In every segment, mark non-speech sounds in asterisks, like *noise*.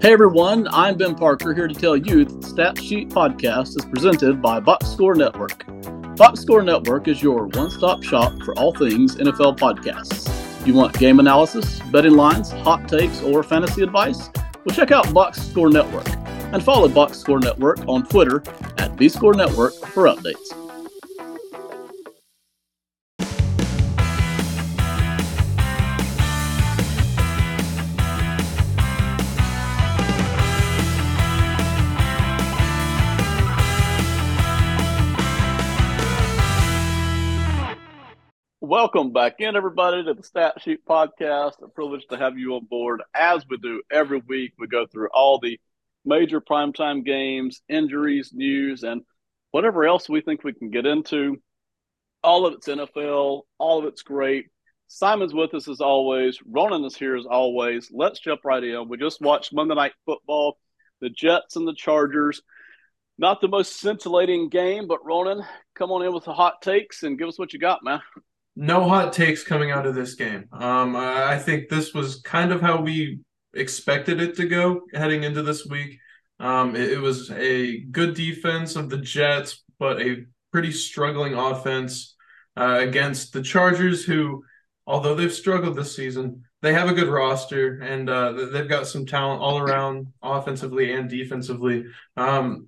Hey everyone, I'm Ben Parker here to tell you that the Stat Sheet podcast is presented by Box Score Network. Box Score Network is your one stop shop for all things NFL podcasts. You want game analysis, betting lines, hot takes, or fantasy advice? Well, check out Box Score Network and follow Box Score Network on Twitter at BScore Network for updates. Welcome back in, everybody, to the Stat Sheet Podcast. A privilege to have you on board. As we do every week, we go through all the major primetime games, injuries, news, and whatever else we think we can get into. All of it's NFL, all of it's great. Simon's with us as always. Ronan is here as always. Let's jump right in. We just watched Monday Night Football, the Jets and the Chargers. Not the most scintillating game, but Ronan, come on in with the hot takes and give us what you got, man no hot takes coming out of this game. Um, I think this was kind of how we expected it to go heading into this week. Um, it, it, was a good defense of the Jets, but a pretty struggling offense uh, against the Chargers, who, although they've struggled this season, they have a good roster and uh, they've got some talent all around offensively and defensively. Um,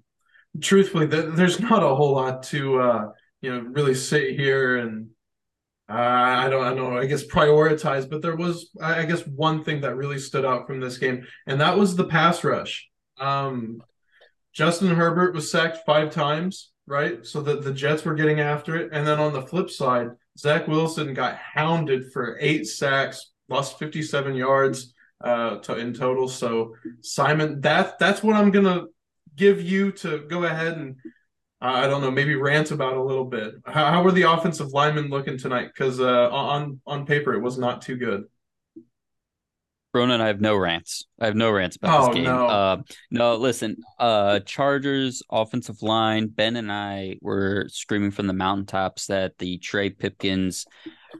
truthfully, th- there's not a whole lot to uh, you know really sit here and uh, I don't, I know, I guess prioritize, but there was, I guess, one thing that really stood out from this game, and that was the pass rush. Um, Justin Herbert was sacked five times, right? So that the Jets were getting after it. And then on the flip side, Zach Wilson got hounded for eight sacks, lost 57 yards uh, to, in total. So Simon, that that's what I'm gonna give you to go ahead and I don't know, maybe rant about a little bit. How, how were the offensive linemen looking tonight? Because uh, on on paper, it was not too good. Ronan, I have no rants. I have no rants about oh, this game. No. Uh, no, listen, uh, Chargers offensive line. Ben and I were screaming from the mountaintops that the Trey Pipkins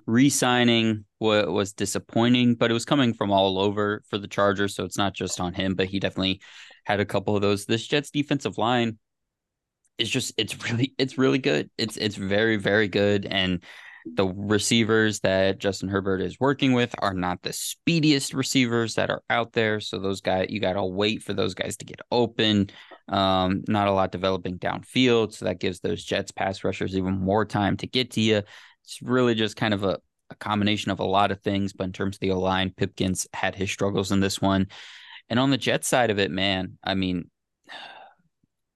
re-signing w- was disappointing, but it was coming from all over for the Chargers, so it's not just on him. But he definitely had a couple of those. This Jets defensive line it's just it's really it's really good. It's it's very very good and the receivers that Justin Herbert is working with are not the speediest receivers that are out there. So those guys, you got to wait for those guys to get open. Um, not a lot developing downfield, so that gives those Jets pass rushers even more time to get to you. It's really just kind of a, a combination of a lot of things. But in terms of the O line, Pipkins had his struggles in this one, and on the Jets side of it, man, I mean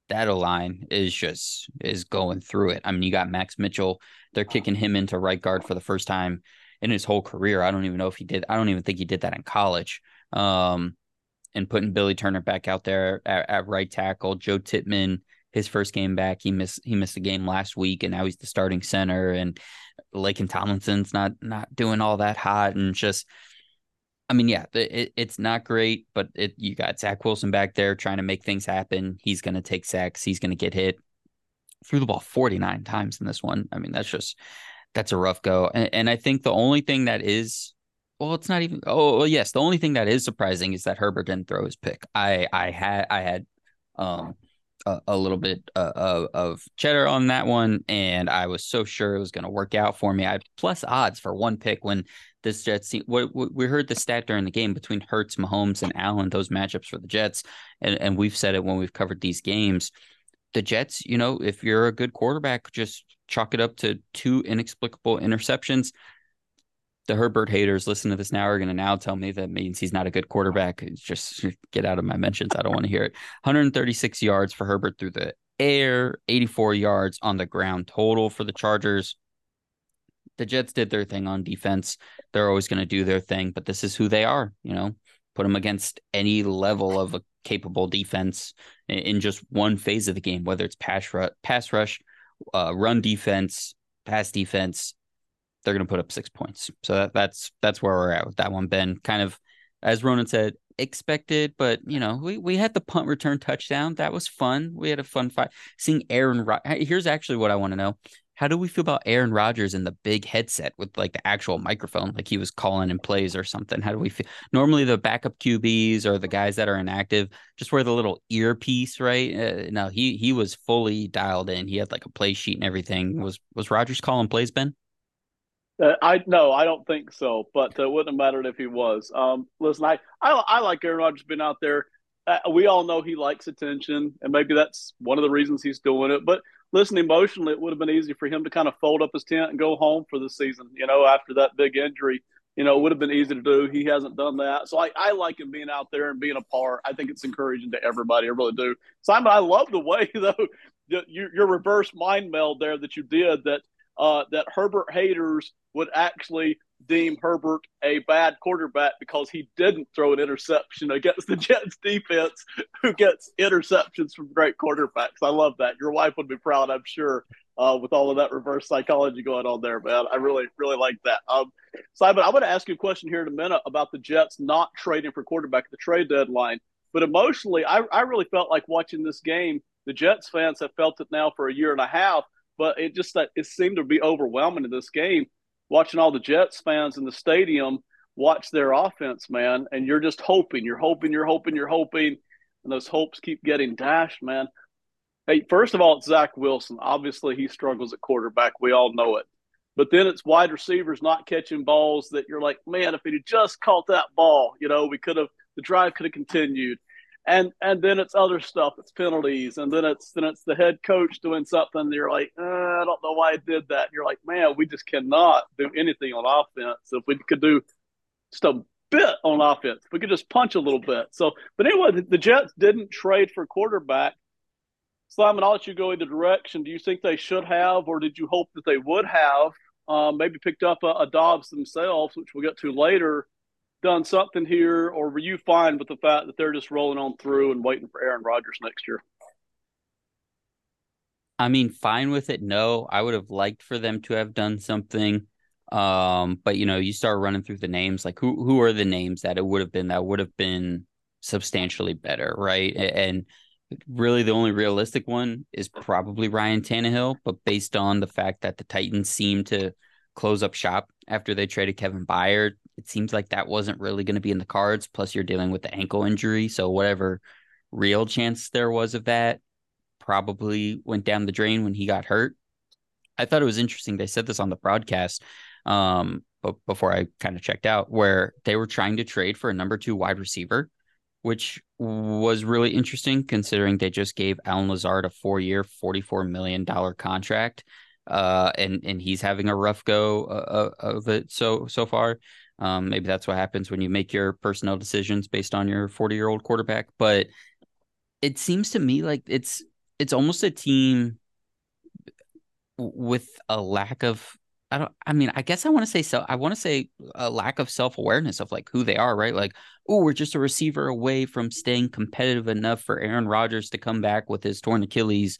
that line is just is going through it. I mean, you got Max Mitchell. They're kicking him into right guard for the first time in his whole career. I don't even know if he did. I don't even think he did that in college. Um, and putting Billy Turner back out there at, at right tackle. Joe Tippmann, his first game back, he missed he missed a game last week, and now he's the starting center. And Laken Tomlinson's not not doing all that hot, and just mean, yeah, it, it's not great, but it you got Zach Wilson back there trying to make things happen. He's going to take sacks. He's going to get hit. Threw the ball 49 times in this one. I mean, that's just that's a rough go. And, and I think the only thing that is, well, it's not even. Oh, well, yes, the only thing that is surprising is that Herbert didn't throw his pick. I I had I had um a, a little bit uh, of, of cheddar on that one, and I was so sure it was going to work out for me. I plus odds for one pick when this Jets team. What, we heard the stat during the game between Hurts, Mahomes, and Allen. Those matchups for the Jets, and and we've said it when we've covered these games. The Jets, you know, if you're a good quarterback, just chalk it up to two inexplicable interceptions. The Herbert haters listen to this now are going to now tell me that means he's not a good quarterback. just get out of my mentions. I don't want to hear it. 136 yards for Herbert through the air, 84 yards on the ground total for the Chargers the Jets did their thing on defense. They're always going to do their thing, but this is who they are. You know, put them against any level of a capable defense in just one phase of the game, whether it's pass rush, pass rush, uh, run defense, pass defense. They're going to put up six points. So that, that's that's where we're at with that one. Ben, kind of as Ronan said, expected, but you know, we, we had the punt return touchdown. That was fun. We had a fun fight. Seeing Aaron, here's actually what I want to know: how do we feel about Aaron Rodgers in the big headset with like the actual microphone, like he was calling in plays or something? How do we feel? Normally, the backup QBs or the guys that are inactive just wear the little earpiece, right? Uh, no, he he was fully dialed in. He had like a play sheet and everything. Was was Rodgers calling plays, Ben? Uh, I no, I don't think so. But uh, it wouldn't have mattered if he was. Um, listen, I I, I like Aaron Rodgers being out there. Uh, we all know he likes attention, and maybe that's one of the reasons he's doing it. But listen, emotionally, it would have been easy for him to kind of fold up his tent and go home for the season. You know, after that big injury, you know, it would have been easy to do. He hasn't done that, so I, I like him being out there and being a part. I think it's encouraging to everybody. I really do. Simon, I love the way *laughs* though your, your reverse mind meld there that you did that uh, that Herbert haters would actually deem Herbert a bad quarterback because he didn't throw an interception against the *laughs* Jets defense, who gets interceptions from great quarterbacks. I love that. Your wife would be proud, I'm sure, uh, with all of that reverse psychology going on there, man. I really, really like that. Um, Simon, I'm going to ask you a question here in a minute about the Jets not trading for quarterback at the trade deadline. But emotionally, I, I really felt like watching this game. The Jets fans have felt it now for a year and a half, but it just that it seemed to be overwhelming in this game watching all the Jets fans in the stadium watch their offense, man, and you're just hoping, you're hoping, you're hoping, you're hoping, and those hopes keep getting dashed, man. Hey, first of all, it's Zach Wilson. Obviously, he struggles at quarterback. We all know it. But then it's wide receivers not catching balls that you're like, man, if he just caught that ball, you know, we could have the drive could have continued and and then it's other stuff. It's penalties. And then it's then it's the head coach doing something. You're like uh, i don't know why i did that. And you're like man we just cannot do anything on offense. If we could do just a bit on offense we could just punch a little bit. So but anyway the, the jets didn't trade for quarterback. Simon i'll let you go into direction. Do you think they should have or did you hope that they would have? Um, maybe picked up a, a dobbs themselves which we'll get to later done something here, or were you fine with the fact that they're just rolling on through and waiting for Aaron Rodgers next year? I mean, fine with it. No, I would have liked for them to have done something. Um, but you know, you start running through the names, like who who are the names that it would have been that would have been substantially better, right? And really the only realistic one is probably Ryan Tannehill, but based on the fact that the Titans seem to close up shop after they traded Kevin Byard, it seems like that wasn't really going to be in the cards. Plus, you're dealing with the ankle injury. So, whatever real chance there was of that probably went down the drain when he got hurt. I thought it was interesting. They said this on the broadcast, um, but before I kind of checked out, where they were trying to trade for a number two wide receiver, which was really interesting considering they just gave Allen Lazard a four year, $44 million contract. Uh, and, and he's having a rough go uh, uh of it so, so far. Um, maybe that's what happens when you make your personnel decisions based on your 40 year old quarterback. But it seems to me like it's it's almost a team with a lack of I don't I mean I guess I want to say so I want to say a lack of self-awareness of like who they are, right? Like, oh, we're just a receiver away from staying competitive enough for Aaron Rodgers to come back with his torn Achilles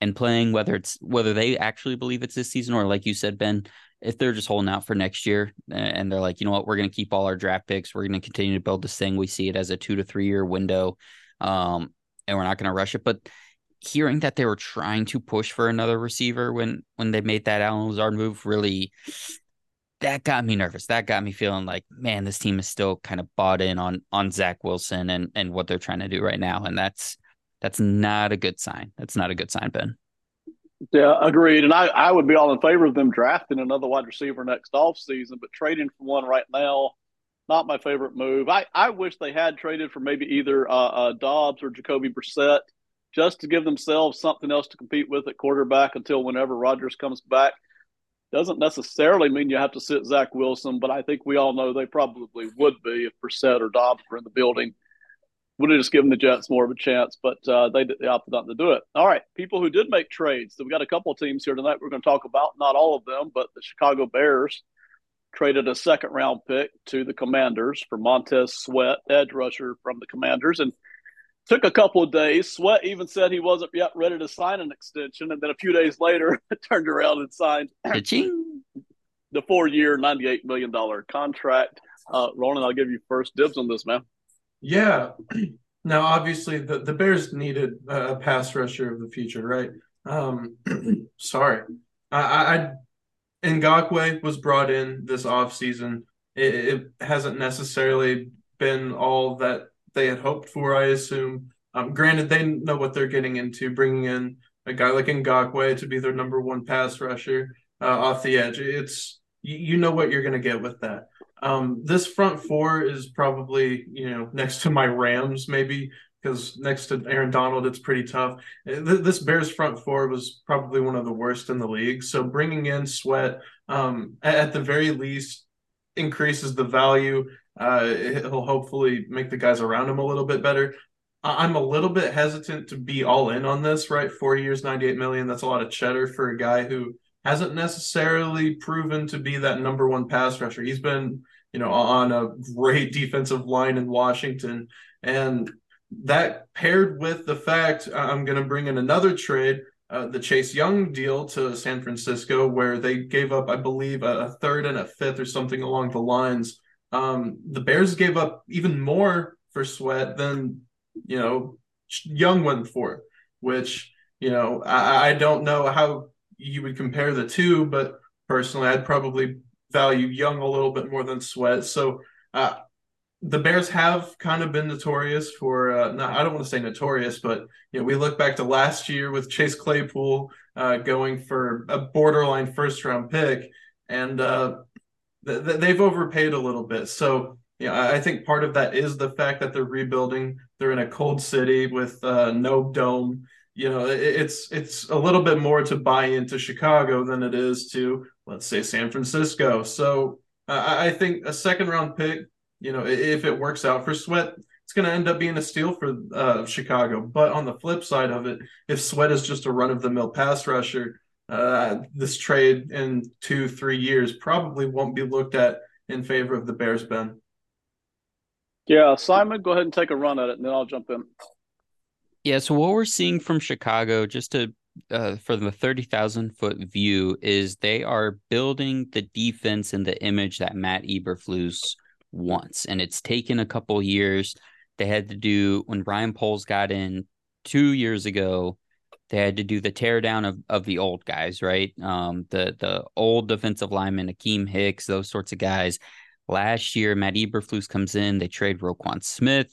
and playing whether it's whether they actually believe it's this season or like you said Ben if they're just holding out for next year and they're like, you know what, we're going to keep all our draft picks, we're going to continue to build this thing. We see it as a two to three year window, um, and we're not going to rush it. But hearing that they were trying to push for another receiver when when they made that Allen Lazard move, really, that got me nervous. That got me feeling like, man, this team is still kind of bought in on on Zach Wilson and and what they're trying to do right now, and that's that's not a good sign. That's not a good sign, Ben. Yeah, agreed. And I, I would be all in favor of them drafting another wide receiver next off season, but trading for one right now, not my favorite move. I, I wish they had traded for maybe either uh, uh, Dobbs or Jacoby Brissett just to give themselves something else to compete with at quarterback until whenever Rodgers comes back. Doesn't necessarily mean you have to sit Zach Wilson, but I think we all know they probably would be if Brissett or Dobbs were in the building would have just given the Jets more of a chance, but uh, they, they opted not to do it. All right, people who did make trades. So we got a couple of teams here tonight. We're going to talk about not all of them, but the Chicago Bears traded a second round pick to the Commanders for Montez Sweat, edge rusher from the Commanders, and took a couple of days. Sweat even said he wasn't yet ready to sign an extension, and then a few days later, *laughs* turned around and signed *clears throat* the four-year, ninety-eight million dollar contract. Uh, Ronan, I'll give you first dibs on this, man. Yeah. *clears throat* Now, obviously, the, the Bears needed a pass rusher of the future, right? Um, *clears throat* sorry. I, I Ngakoue was brought in this offseason. It, it hasn't necessarily been all that they had hoped for, I assume. Um, granted, they know what they're getting into, bringing in a guy like Ngakoue to be their number one pass rusher uh, off the edge. It's you, you know what you're going to get with that. Um, this front four is probably you know next to my Rams maybe because next to Aaron Donald it's pretty tough. This Bears front four was probably one of the worst in the league. So bringing in Sweat um, at the very least increases the value. Uh, it'll hopefully make the guys around him a little bit better. I'm a little bit hesitant to be all in on this, right? Four years, 98 million. That's a lot of cheddar for a guy who hasn't necessarily proven to be that number one pass rusher. He's been, you know, on a great *laughs* defensive line in Washington. And that paired with the fact I'm going to bring in another trade, uh, the Chase Young deal to San Francisco, where they gave up, I believe, a, third and a fifth or something along the lines. Um, the Bears gave up even more for Sweat than you know, Young went for, which, you know, I, I don't know how you would compare the two, but personally, I'd probably value Young a little bit more than Sweat. So, uh, the Bears have kind of been notorious for uh, not I don't want to say notorious, but you know we look back to last year with Chase Claypool uh, going for a borderline first round pick, and uh, th- they've overpaid a little bit. So yeah, I think part of that is the fact that they're rebuilding. They're in a cold city with uh, no dome. You know, it's it's a little bit more to buy into Chicago than it is to let's say San Francisco. So uh, I think a second round pick, you know, if it works out for Sweat, it's going to end up being a steal for uh, Chicago. But on the flip side of it, if Sweat is just a run of the mill pass rusher, uh, this trade in two three years probably won't be looked at in favor of the Bears. Ben. Yeah, Simon, go ahead and take a run at it, and then I'll jump in. Yeah, so what we're seeing from Chicago, just to uh, for the thirty thousand foot view, is they are building the defense and the image that Matt Eberflus wants, and it's taken a couple years. They had to do when Brian Poles got in two years ago. They had to do the teardown of, of the old guys, right? Um, the the old defensive lineman, Akiem Hicks, those sorts of guys Last year, Matt Eberflus comes in. They trade Roquan Smith.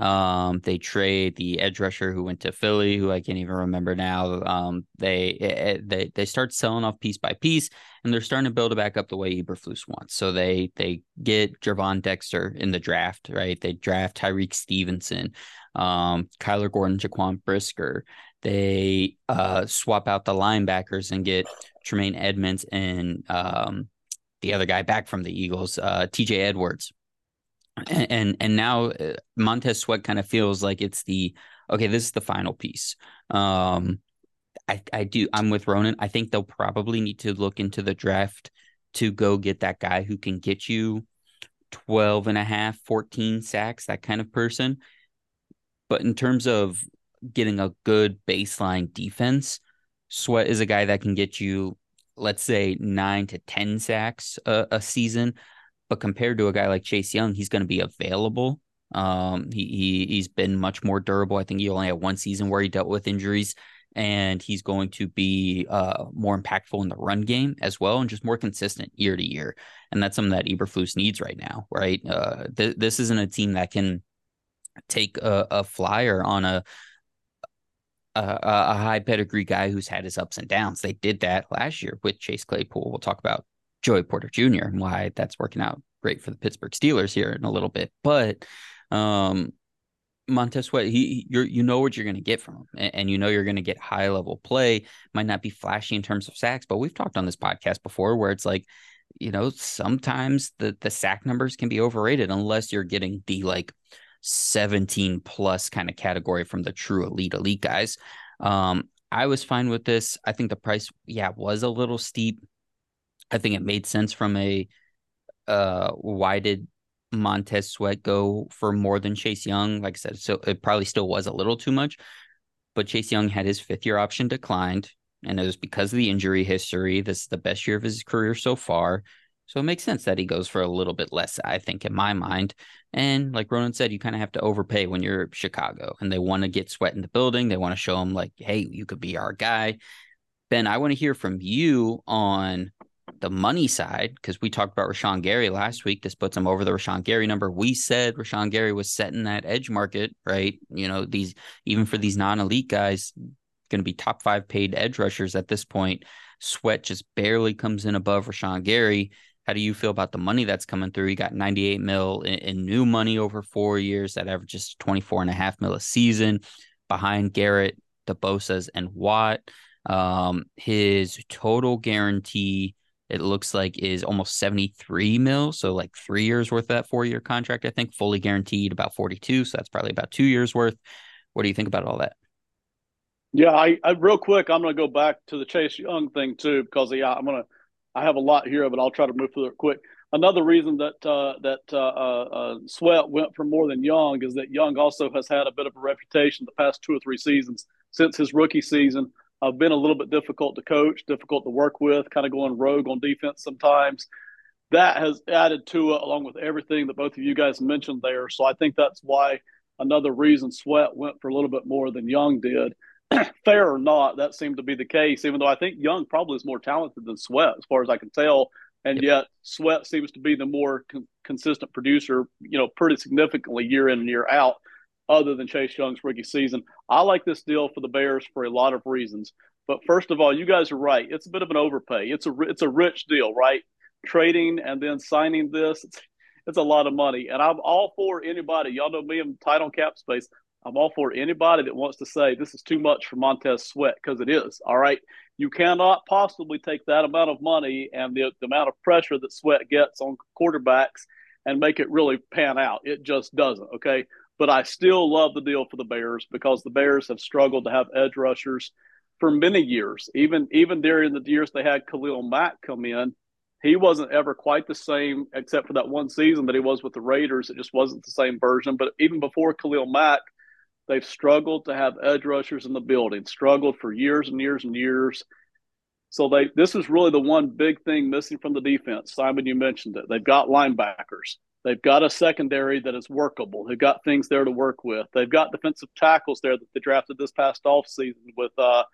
Um, they trade the edge rusher who went to Philly, who I can't even remember now. Um, they eh, eh, they they start selling off piece by piece, and they're starting to build it back up the way Eberflus wants. So they they get Gervon Dexter in the draft, right? They draft Tyrique Stevenson, um, Kyler Gordon, Jaquan Brisker. They uh, swap out the linebackers and get Tremaine Edmunds and um, the other guy back from the Eagles, uh, TJ Edwards. And, and now uh, Montez Sweat kind of feels like it's the okay. This is the final piece. Um, I I do. I'm with Ronan. I think they'll probably need to look into the draft to go get that guy who can get you 12 and a half, 14 sacks, that kind of person. But in terms of getting a good baseline defense, Sweat is a guy that can get you let's say nine to 10 sacks a, a season. But compared to a guy like Chase Young, he's going to be available. Um, he, he he's been much more durable. I think he only had one season where he dealt with injuries, and he's going to be uh more impactful in the run game as well, and just more consistent year to year. And that's something that Eberflus needs right now, right? Uh, th- this isn't a team that can take a, a flyer on a a, a high pedigree guy who's had his ups and downs. They did that last year with Chase Claypool. We'll talk about Joey Porter Jr. and why that's working out great for the Pittsburgh Steelers here in a little bit. But um, Montez Sweat, he you you know what you're going to get from him, and, and, you know you're going to get high level play. Might not be flashy in terms of sacks, but we've talked on this podcast before where it's like, you know, sometimes the the sack numbers can be overrated unless you're getting the like 17 plus kind of category from the true elite elite guys. Um, I was fine with this. I think the price, yeah, was a little steep. I think it made sense from a uh why did Montez Sweat go for more than Chase Young? Like I said, so it probably still was a little too much. But Chase Young had his fifth year option declined, and it was because of the injury history. This is the best year of his career so far. So it makes sense that he goes for a little bit less, I think, in my mind. And like Ronan said, you kind of have to overpay when you're Chicago and they want to get sweat in the building. They want to show him, like, hey, you could be our guy. Ben, I want to hear from you on the money side because we talked about Rashan Gary last week. This puts him over the Rashan Gary number. We said Rashan Gary was setting that edge market, right? You know, these even for these non-elite guys, going to be top five paid edge rushers at this point. Sweat just barely comes in above Rashan Gary. How do you feel about the money that's coming through? He got 98 mil in, in new money over four years. That averages 24 and a half mil a season behind Garrett, the Bosas, and Watt. Um, his total guarantee it looks like is almost 73 mil. So like three years worth of that four year contract, I think, fully guaranteed about 42. So that's probably about two years worth. What do you think about all that? Yeah, I, I real quick, I'm going to go back to the Chase Young thing too, because yeah, I'm going to, I have a lot here, but I'll try to move through it quick. Another reason that uh, that uh, uh, uh, Sweat went for more than Young is that Young also has had a bit of a reputation the past two or three seasons since his rookie season I've been a little bit difficult to coach, difficult to work with, kind of going rogue on defense sometimes. That has added to it, along with everything that both of you guys mentioned there. So I think that's why another reason Sweat went for a little bit more than Young did. *clears throat* Fair or not, that seemed to be the case, even though I think Young probably is more talented than Sweat, as far as I can tell. And yet, Sweat seems to be the more con- consistent producer, you know, pretty significantly year in and year out other than Chase Young's rookie season. I like this deal for the Bears for a lot of reasons. But first of all, you guys are right. It's a bit of an overpay. It's a it's a rich deal, right? Trading and then signing this, it's, it's a lot of money. And I'm all for anybody. Y'all know me. I'm tight on cap space. I'm all for anybody that wants to say this is too much for Montez Sweat because it is. All right. You cannot possibly take that amount of money and the, the amount of pressure that Sweat gets on quarterbacks and make it really pan out. It just doesn't. Okay. But I still love the deal for the Bears because the Bears have struggled to have edge rushers for many years. Even even during the years they had Khalil Mack come in, he wasn't ever quite the same, except for that one season that he was with the Raiders. It just wasn't the same version. But even before Khalil Mack, they've struggled to have edge rushers in the building, struggled for years and years and years. So they this is really the one big thing missing from the defense. Simon, you mentioned it. They've got linebackers. They've got a secondary that is workable. They've got things there to work with. They've got defensive tackles there that they drafted this past offseason with uh,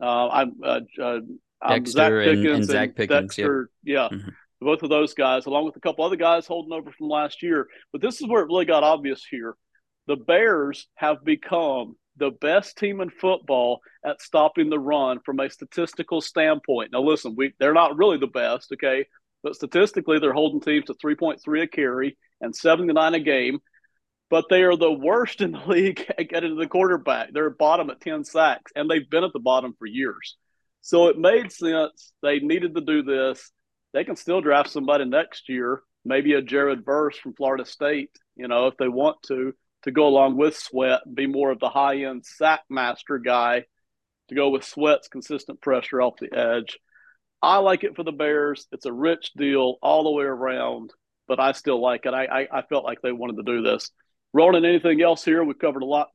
uh, I'm, uh, uh, I'm Zacch Pickens and, and Zacch Pickens, Dexter. Yeah. yeah. Mm-hmm. Both of those guys, along with a couple other guys holding over from last year. But this is where it really got obvious here. The Bears have become the best team in football at stopping the run from a statistical standpoint. Now, listen, we they're not really the best, okay? But statistically, they're holding teams to 3.3 a carry and 79 a game. But they are the worst in the *laughs* league at getting to the quarterback. They're bottom at 10 sacks, and they've been at the bottom for years. So it made sense. They needed to do this. They can still draft somebody next year, maybe a Jared Verse from Florida State, you know, if they want to, to go along with Sweat be more of the high end sack master guy to go with Sweat's consistent pressure off the edge. I like it for the Bears. It's a rich deal all the way around, but I still like it. I, I, I felt like they wanted to do this. Ronan, anything else here? We've covered a lot.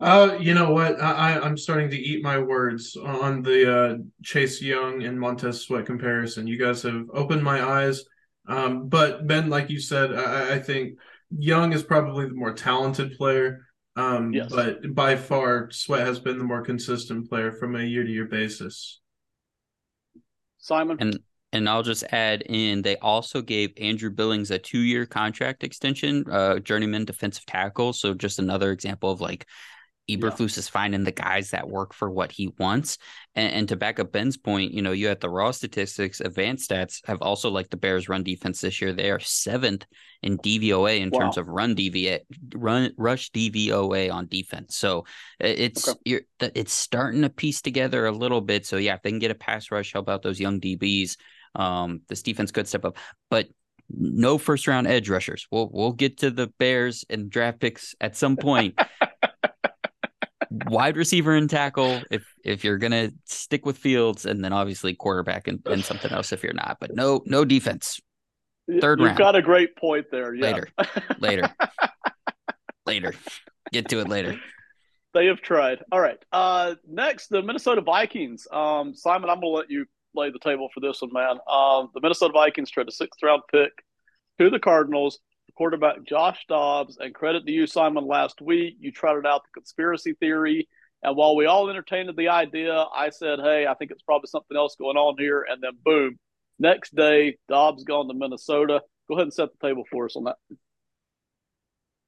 Uh, you know what? I, I'm starting to eat my words on the uh, Chase Young and Montez Sweat comparison. You guys have opened my eyes. Um, but Ben, like you said, I, I think Young is probably the more talented player. Um, yes. But by far, Sweat has been the more consistent player from a year to year basis. Simon. And and I'll just add in they also gave Andrew Billings a two year contract extension, uh, journeyman defensive tackle. So just another example of like Eberflus yeah. is finding the guys that work for what he wants. And, and, to back up Ben's point, you know, you had the raw statistics, advanced stats have also like the Bears run defense this year. They are seventh in DVOA in wow. terms of run DVA, run rush DVOA on defense. So it's okay. you're it's starting to piece together a little bit. So yeah, if they can get a pass rush, help out those young DBs. Um, this defense could step up, but no first round edge rushers. We'll we'll get to the Bears and draft picks at some point. *laughs* wide receiver and tackle if if you're gonna stick with Fields, and then obviously quarterback and, and something else if you're not. But no no defense. Third You've round. got a great point there. Yeah. Later, later, *laughs* later. Get to it later. They have tried. All right. Uh, next, the Minnesota Vikings. Um, Simon, I'm gonna let you lay the table for this one, man. Um, the Minnesota Vikings trade a sixth round pick to the Cardinals quarterback Josh Dobbs. And credit to you, Simon, last week. You trotted out the conspiracy theory. And while we all entertained the idea, I said, hey, I think it's probably something else going on here. And then boom, next day, Dobbs gone to Minnesota. Go ahead and set the table for us on that.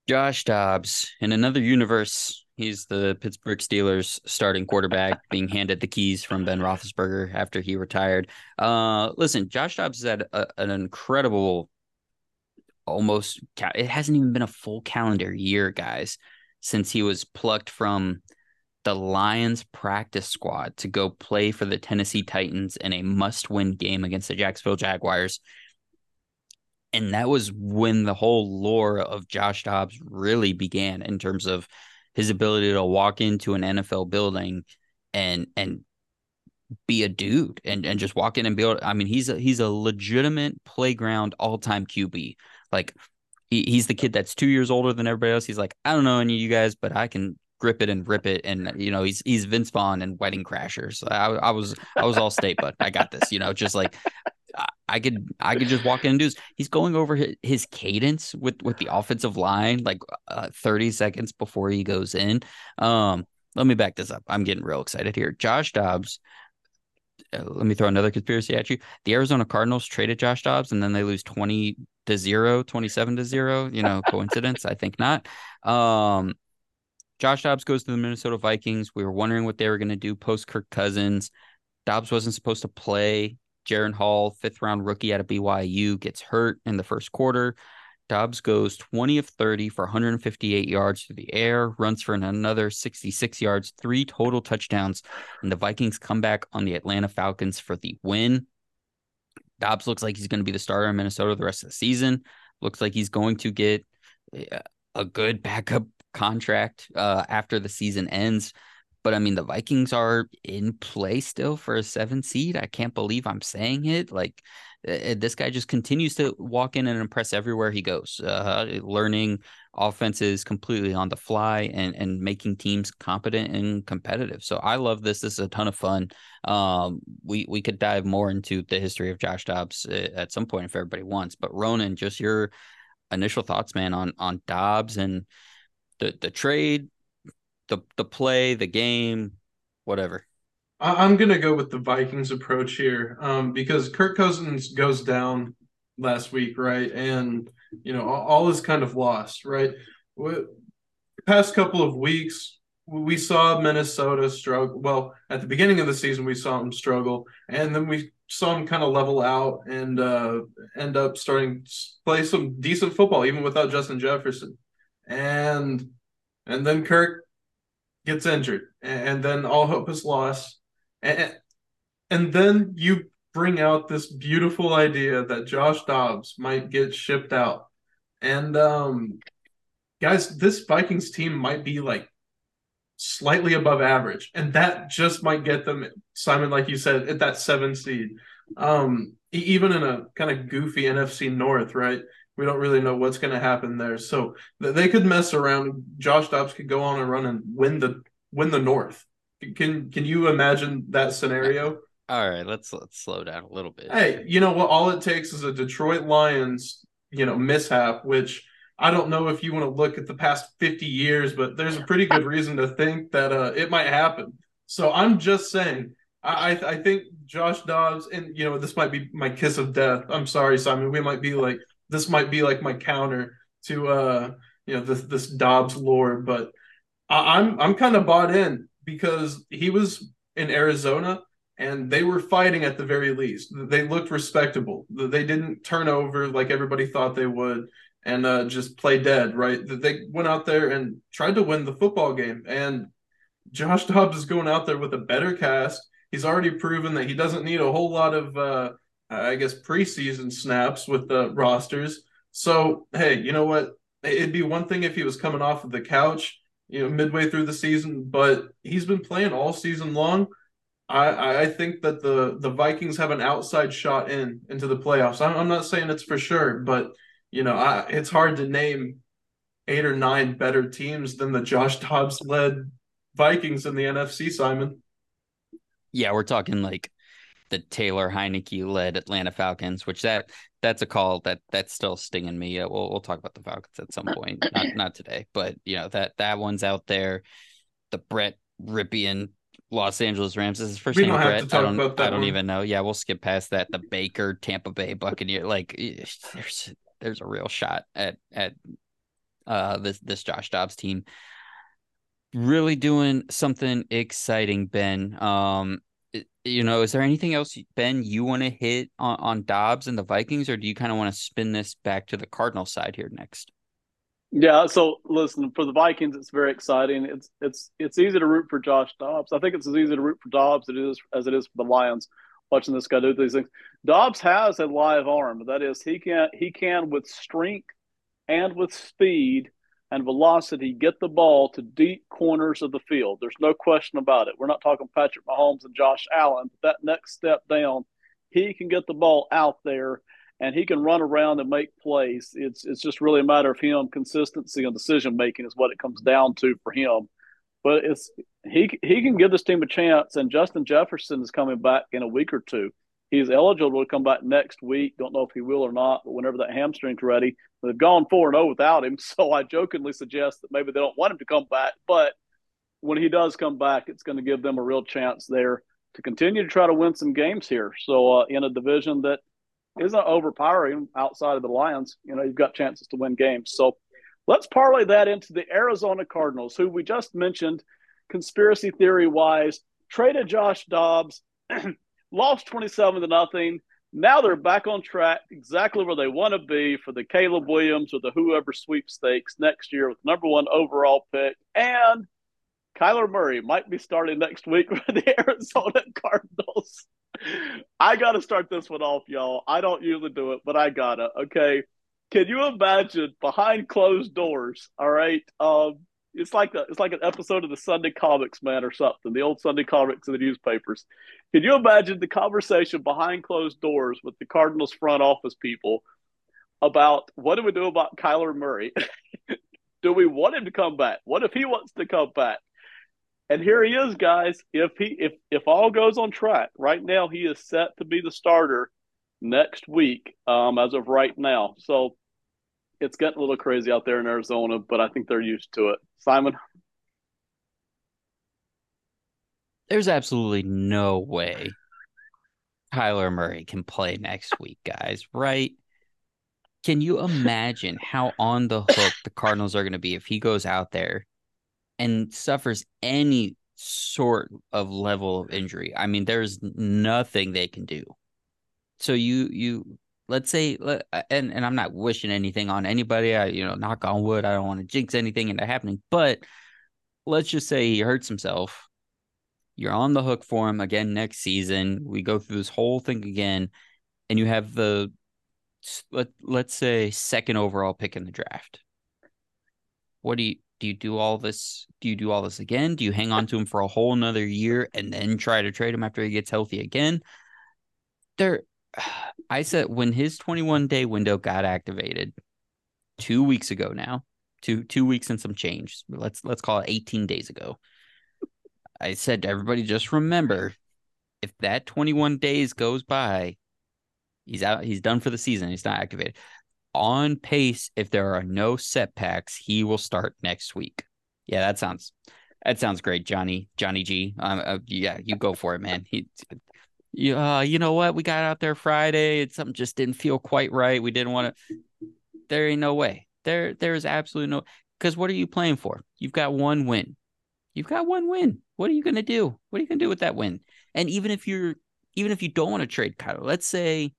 Josh Dobbs, in another universe, he's the Pittsburgh Steelers starting quarterback, *laughs* being handed the keys from Ben Roethlisberger after he retired. Uh, listen, Josh Dobbs had a, an incredible, almost. It hasn't even been a full calendar year, guys, since he was plucked from the Lions practice squad to go play for the Tennessee Titans in a must-win game against the Jacksonville Jaguars. And that was when the whole lore of Josh Dobbs really began in terms of his ability to walk into an NFL building and and be a dude and, and just walk in and build. I mean, he's a he's a legitimate playground all-time QB. Like he, he's the kid that's two years older than everybody else. He's like, I don't know any of you guys, but I can grip it and rip it. And you know, he's he's Vince Vaughn and Wedding Crashers. I, I was I was all state, but I got this. You know, just like I could I could just walk in and do this. He's going over his, his cadence with with the offensive line like uh, 30 seconds before he goes in. Um, let me back this up. I'm getting real excited here. Josh Dobbs. Uh, let me throw another conspiracy at you. The Arizona Cardinals traded Josh Dobbs and then they lose 20 to 0, 27 to 0. You know, coincidence? I think not. Um, Josh Dobbs goes to the Minnesota Vikings. We were wondering what they were going to do post Kirk Cousins. Dobbs wasn't supposed to play. Jaren Hall, fifth round rookie out of BYU, gets hurt in the first quarter. Dobbs goes 20 of 30 for 158 yards through the air, runs for another 66 yards, three total touchdowns, and the Vikings come back on the Atlanta Falcons for the win. Dobbs looks like he's going to be the starter in Minnesota the rest of the season. Looks like he's going to get a good backup contract uh, after the season ends. But I mean, the Vikings are in play still for a seven seed. I can't believe I'm saying it. Like, uh, this guy just continues to walk in and impress everywhere he goes, uh, learning offenses completely on the fly and, and making teams competent and competitive. So I love this. This is a ton of fun. Um, we, we could dive more into the history of Josh Dobbs uh, at some point if everybody wants. But Ronan, just your initial thoughts, man, on on Dobbs and the the trade, the the play, the game, whatever. I'm gonna go with the Vikings approach here, um, because Kirk Cousins goes down last week, right? And you know all, all is kind of lost, right? We, past couple of weeks, we saw Minnesota struggle. Well, at the beginning of the season, we saw them struggle, and then we saw them kind of level out and uh, end up starting to play some decent football, even without Justin Jefferson and and then Kirk gets injured, and then all hope is lost, and and then you bring out this beautiful idea that Josh Dobbs might get shipped out, and um, guys, this Vikings team might be like slightly above average, and that just might get them, Simon, like you said, at that seven seed. Um, even in a kind of goofy NFC North, right? we don't really know what's going to happen there. So they could mess around. Josh Dobbs could go on and run and win the win the North. Can can you imagine that scenario? *laughs* All right, let's let's slow down a little bit. Hey, you know what? All it takes is a Detroit Lions, you know, mishap, which I don't know if you want to look at the past 50 years, but there's a pretty good reason to think that uh, it might happen. So I'm just saying, I I think Josh Dobbs, and you know, this might be my kiss of death. I'm sorry, Simon. We might be like this might be like my counter to uh you know this this Dobbs lore, but I, I'm I'm kind of bought in because he was in Arizona and they were fighting at the very least. They looked respectable. They didn't turn over like everybody thought they would and uh, just play dead, right? They went out there and tried to win the football game. And Josh Dobbs is going out there with a better cast. He's already proven that he doesn't need a whole lot of uh, I guess preseason snaps with the rosters. So hey, you know what? It'd be one thing if he was coming off of the couch, you know, midway through the season, but he's been playing all season long. I, I think that the the Vikings have an outside shot in into the playoffs. I'm, I'm not saying it's for sure, but you know, I, it's hard to name eight or nine better teams than the Josh Dobbs led Vikings in the NFC. Simon. Yeah, we're talking like the Taylor Heinicke led Atlanta Falcons, which that that's a call that that's still stinging me. We'll we'll talk about the Falcons at some point, not *clears throat* not today, but you know that that one's out there. The Brett Rypien Los Angeles Rams. Is his first we name Brett? I don't, I don't even know. Yeah, we'll skip past that. The Baker Tampa Bay Buccaneer. Like there's there's a real shot at at uh this this Josh Dobbs team really doing something exciting, Ben. Um you know, is there anything else, Ben, you want to hit on, on Dobbs and the Vikings, or do you kind of want to spin this back to the Cardinal side here next? Yeah, so listen, for the Vikings, it's very exciting. It's it's it's easy to root for Josh Dobbs. I think it's as easy to root for Dobbs as it is as it is for the Lions. Watching this guy do these things, Dobbs has a live arm. That is, he can he can with strength and with speed and velocity get the ball to deep corners of the field. There's no question about it. We're not talking Patrick Mahomes and Josh Allen. But that next step down, he can get the ball out there and he can run around and make plays. It's it's just really a matter of him consistency and decision making is what it comes down to for him. But it's he he can give this team a chance. And Justin Jefferson is coming back in a week or two. He's eligible to come back next week. Don't know if he will or not, but whenever that hamstring's ready, they've gone four and zero oh without him. *laughs* So I jokingly suggest that maybe they don't want him to come back, but when he does come back, it's going to give them a real chance there to continue to try to win some games here. So uh, in a division that isn't overpowering outside of the Lions. You know, you've got chances to win games. So let's parlay that into the Arizona Cardinals, who we just mentioned, conspiracy theory wise, traded Josh Dobbs, *clears throat* lost 27 to nothing. Now they're back on track, exactly where they want to be for the Caleb Williams or the whoever sweepstakes next year with number one overall pick. And Kyler Murray might be starting next week *laughs* for the Arizona Cardinals. I got to start this one off, y'all. I don't usually do it, but I gotta. Okay. Can you imagine behind closed doors? All right. Um, it's like a, it's like an episode of the Sunday Comics, man, or something. The old Sunday Comics in the newspapers. Can you imagine the conversation behind closed doors with the Cardinals front office people about what do we do about Kyler Murray? *laughs* do we want him to come back? What if he wants to come back? And here he is, guys. If he if if all goes on track, right now he is set to be the starter next week, um, as of right now. So it's getting a little crazy out there in Arizona, but I think they're used to it. Simon. There's absolutely no way Kyler Murray can play next week, guys, right? Can you imagine how on the hook the Cardinals are going to be if he goes out there and suffers any sort of level of injury, I mean, there's nothing they can do. So you you let's say and and I'm not wishing anything on anybody. I you know knock on wood. I don't want to jinx anything into happening, but let's just say he hurts himself. You're on the hook for him again next season. We go through this whole thing again, and you have the let let's say second overall pick in the draft. What do you do you do all this do you do all this again do you hang on to him for a whole another year and then try to trade him after he gets healthy again there *sighs* i said when his 21 day window got activated two weeks ago now two two weeks and some change let's let's call it 18 days ago i said to everybody just remember if that 21 days goes by he's out he's done for the season he's not activated. On pace if there are no setbacks he will start next week. Yeah that sounds that sounds great johnny johnny g. Um, uh, yeah you go for it man. He uh, you know what? We got out there friday and something just didn't feel quite right. We didn't want to there ain't no way. There there is absolutely no because what are you playing for? You've got one win. You've got one win. What are you going to do? What are you going to do with that win? And even if you're even if you don't want to trade Kyler, let's say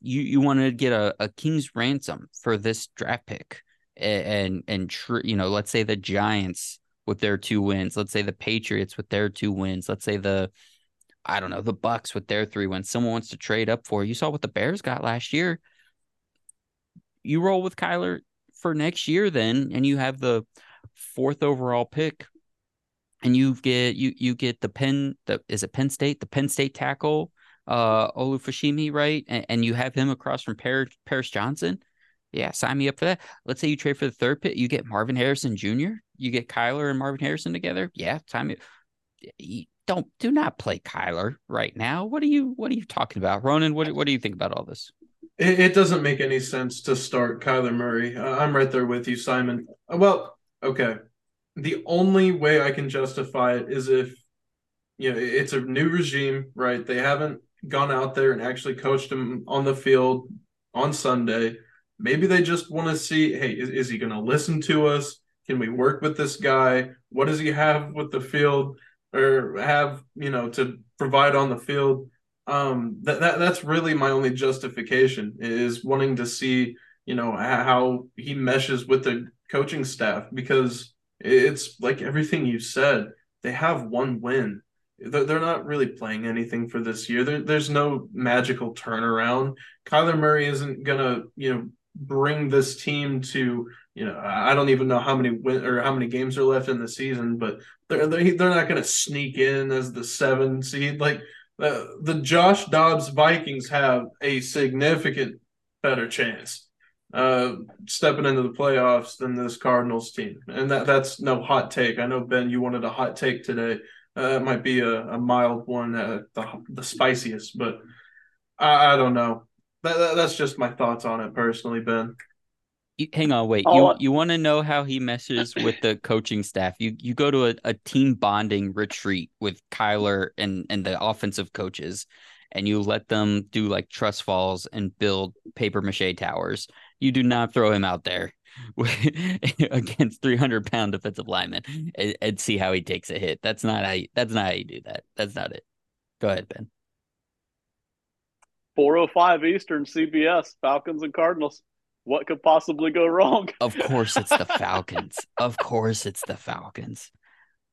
you you want to get a, a king's ransom for this draft pick and and, tr- you know let's say the giants with their two wins let's say the patriots with their two wins let's say the i don't know the bucks with their three wins someone wants to trade up for you saw what the bears got last year you roll with kyler for next year then and you have the fourth overall pick and you get you you get the penn the is it penn state the penn state tackle uh Olu Fashanu, right? And, and, you have him across from Paris, Paris Johnson. Yeah, sign me up for that. Let's say you trade for the third pick, you get Marvin Harrison Jr. You get Kyler and Marvin Harrison together. Yeah, time you don't do not play Kyler right now. What are you what are you talking about, Ronan? What what do you think about all this? It, it doesn't make any sense to start Kyler Murray. Uh, I'm right there with you, Simon. Well, okay. the only way I can justify it is if you know it's a new regime, right? They haven't gone out there and actually coached him on the field on Sunday. Maybe they just want to see, hey, is, is he going to listen to us? Can we work with this guy? What does he have with the field or have, you know, to provide on the field? Um, that, that that's really my only justification is wanting to see, you know, how he meshes with the coaching staff because it's like everything you said. They have one win they're not really playing anything for this year. There, there's no magical turnaround. Kyler Murray isn't gonna, you know, bring this team to, you know, I don't even know how many win or how many games are left in the season, but they're they're, they're not gonna sneak in as the seven seed. Like the the Josh Dobbs Vikings have a significant better chance uh stepping into the playoffs than this Cardinals team. And that that's no hot take. I know Ben you wanted a hot take today. Uh, it might be a, a mild one, uh, the the spiciest, but I, I don't know. That, that, that's just my thoughts on it personally, Ben. Hang on, wait. Oh, you you want to know how he messes with the coaching staff? You you go to a, a team bonding retreat with Kyler and and the offensive coaches, and you let them do like trust falls and build paper mache towers. You do not throw him out there *laughs* against 300 pound defensive linemen and, and, see how he takes a hit. That's not how you, that's not how you do that. That's not it. Go ahead, Ben. 405 Eastern CBS, Falcons and Cardinals. What could possibly go wrong? *laughs* of course it's the Falcons. of course it's the Falcons.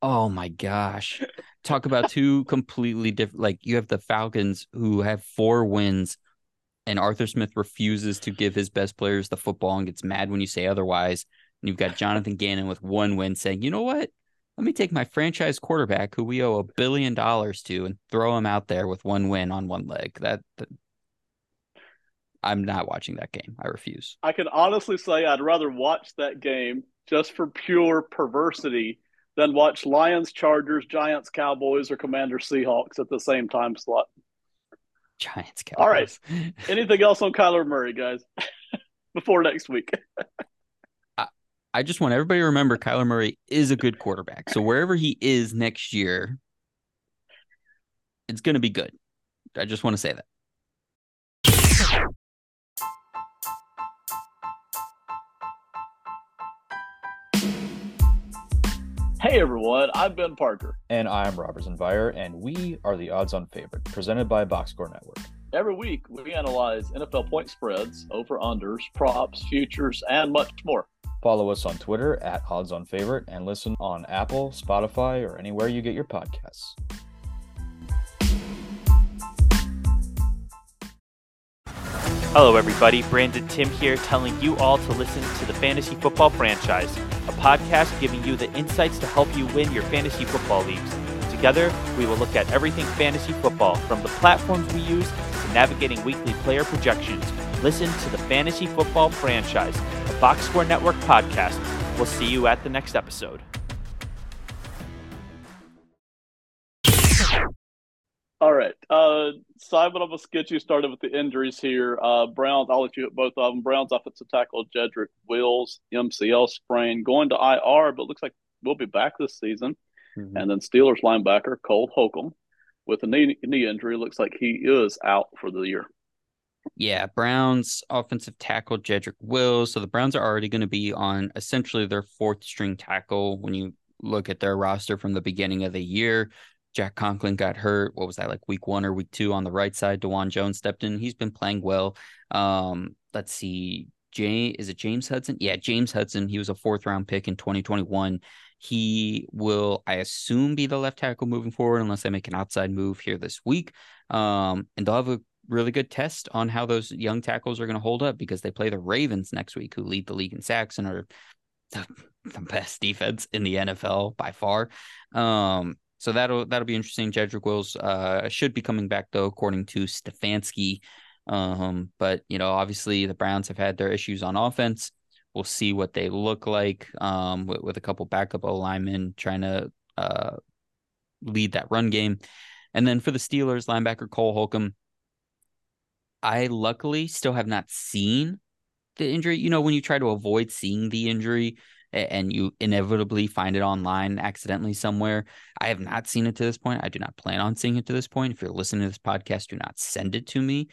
Oh my gosh. Talk about two completely different like you have the Falcons who have four wins and Arthur Smith refuses to give his best players the football and gets mad when you say otherwise. And you've got Jonathan Gannon with one win saying, you know what? Let me take my franchise quarterback who we owe a billion dollars to and throw him out there with one win on one leg. That, that I'm not watching that game. I refuse. I can honestly say I'd rather watch that game just for pure perversity than watch Lions, Chargers, Giants, Cowboys, or Commander Seahawks at the same time slot. Giants. Cowboys. All right. *laughs* Anything else on Kyler Murray, guys? *laughs* Before next week. *laughs* I, I just want everybody to remember Kyler Murray is a good quarterback. So wherever he is next year, it's going to be good. I just want to say that. Hey everyone, I'm Ben Parker. And I'm Robert Zenvire, and we are the Odds On Favorite, presented by Box Score Network. Every week, we analyze NFL point spreads, over unders, props, futures, and much more. Follow us on Twitter at Odds On Favorite and listen on Apple, Spotify, or anywhere you get your podcasts. Hello, everybody. Brandon Tim here, telling you all to listen to the Fantasy Football Franchise, a podcast giving you the insights to help you win your fantasy football leagues. Together, we will look at everything fantasy football, from the platforms we use to navigating weekly player projections. Listen to the Fantasy Football Franchise, a Box Score Network podcast. We'll see you at the next episode. All right. Uh, Simon, I'm going to get you started with the injuries here. Uh, Browns, I'll let you hit both of them. Browns offensive tackle Jedrick Wills, MCL sprain, going to IR, but looks like we'll be back this season. Mm-hmm. And then Steelers linebacker Cole Holcomb with a knee, knee injury. Looks like he is out for the year. Yeah, Browns offensive tackle Jedrick Wills. So the Browns are already going to be on essentially their fourth string tackle when you look at their roster from the beginning of the year. Jack Conklin got hurt. What was that like week one or week two on the right side? Dawand Jones stepped in. He's been playing well. Um, let's see. Jay, is it James Hudson? Yeah, James Hudson. He was a fourth round pick in 2021. He will, I assume, be the left tackle moving forward unless they make an outside move here this week. Um, and they'll have a really good test on how those young tackles are going to hold up because they play the Ravens next week, who lead the league in sacks and are the, the best defense in the NFL by far. Um, so that'll that'll be interesting. Jedrick Wills uh, should be coming back though, according to Stefanski. Um, but you know, obviously the Browns have had their issues on offense. We'll see what they look like um, with, with a couple backup linemen trying to uh, lead that run game. And then for the Steelers, linebacker Cole Holcomb, I luckily still have not seen the injury. You know, when you try to avoid seeing the injury, and you inevitably find it online accidentally somewhere. I have not seen it to this point. I do not plan on seeing it to this point. If you're listening to this podcast, do not send it to me.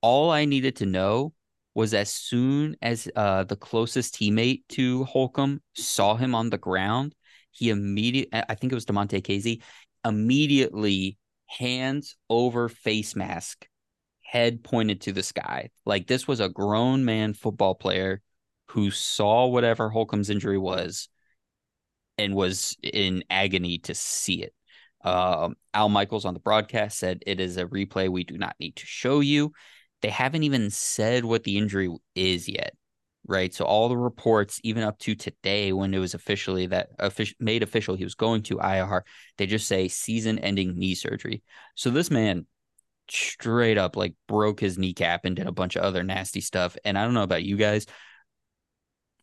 All I needed to know was as soon as uh, the closest teammate to Holcomb saw him on the ground, he immediately, I think it was Damontae Kazee, immediately hands over face mask, head pointed to the sky. Like this was a grown man football player who saw whatever Holcomb's injury was and was in agony to see it. Um, Al Michaels on the broadcast said it is a replay we do not need to show you. They haven't even said what the injury is yet, right? So all the reports, even up to today, when it was officially that made official, he was going to IR. They just say season-ending knee surgery. So this man straight up like broke his kneecap and did a bunch of other nasty stuff. And I don't know about you guys,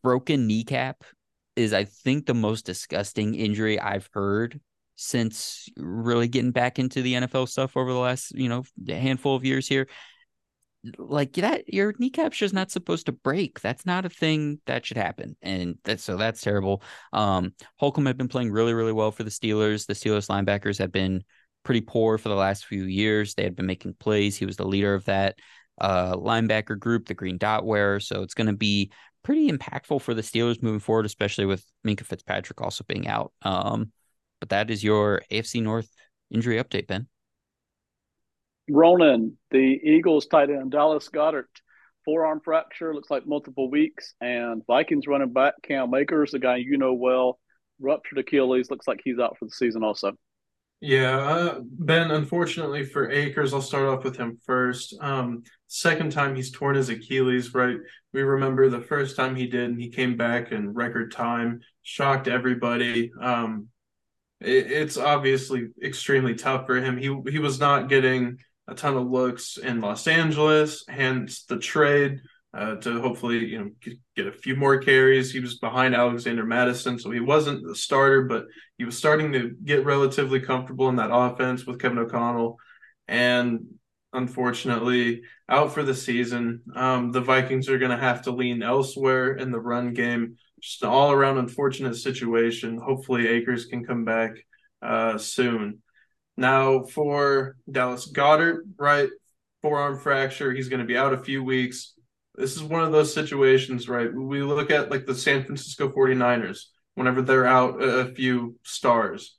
broken kneecap is I think the most disgusting injury I've heard since really getting back into the NFL stuff over the last, you know, handful of years here. Like that, your kneecap's just not supposed to break. That's not a thing that should happen. And that's so that's terrible. Um, Holcomb had been playing really, really well for the Steelers. The Steelers linebackers have been pretty poor for the last few years. They had been making plays. He was the leader of that uh, linebacker group, the green dot wearer. So it's going to be pretty impactful for the Steelers moving forward, especially with Minkah Fitzpatrick also being out. Um, but that is your AFC North injury update, Ben. Ronan, the Eagles tight end Dallas Goedert, forearm fracture, looks like multiple weeks, and Vikings running back Cam Akers, the guy you know well, ruptured Achilles, looks like he's out for the season also. Yeah, uh, Ben, unfortunately for Akers, I'll start off with him first. Um, second time he's torn his Achilles, right? We remember the first time he did, and he came back in record time, shocked everybody. Um, it, it's obviously extremely tough for him. He he was not getting a ton of looks in Los Angeles, hence the trade uh, to hopefully you know get a few more carries. He was behind Alexander Mattison, so he wasn't the starter, but he was starting to get relatively comfortable in that offense with Kevin O'Connell. And unfortunately, out for the season. Um, the Vikings are going to have to lean elsewhere in the run game. Just an all around unfortunate situation. Hopefully, Akers can come back uh, soon. Now, for Dallas Goedert, right? Forearm fracture. He's going to be out a few weeks this is one of those situations, right? We look at like the San Francisco 49ers whenever they're out a, few stars.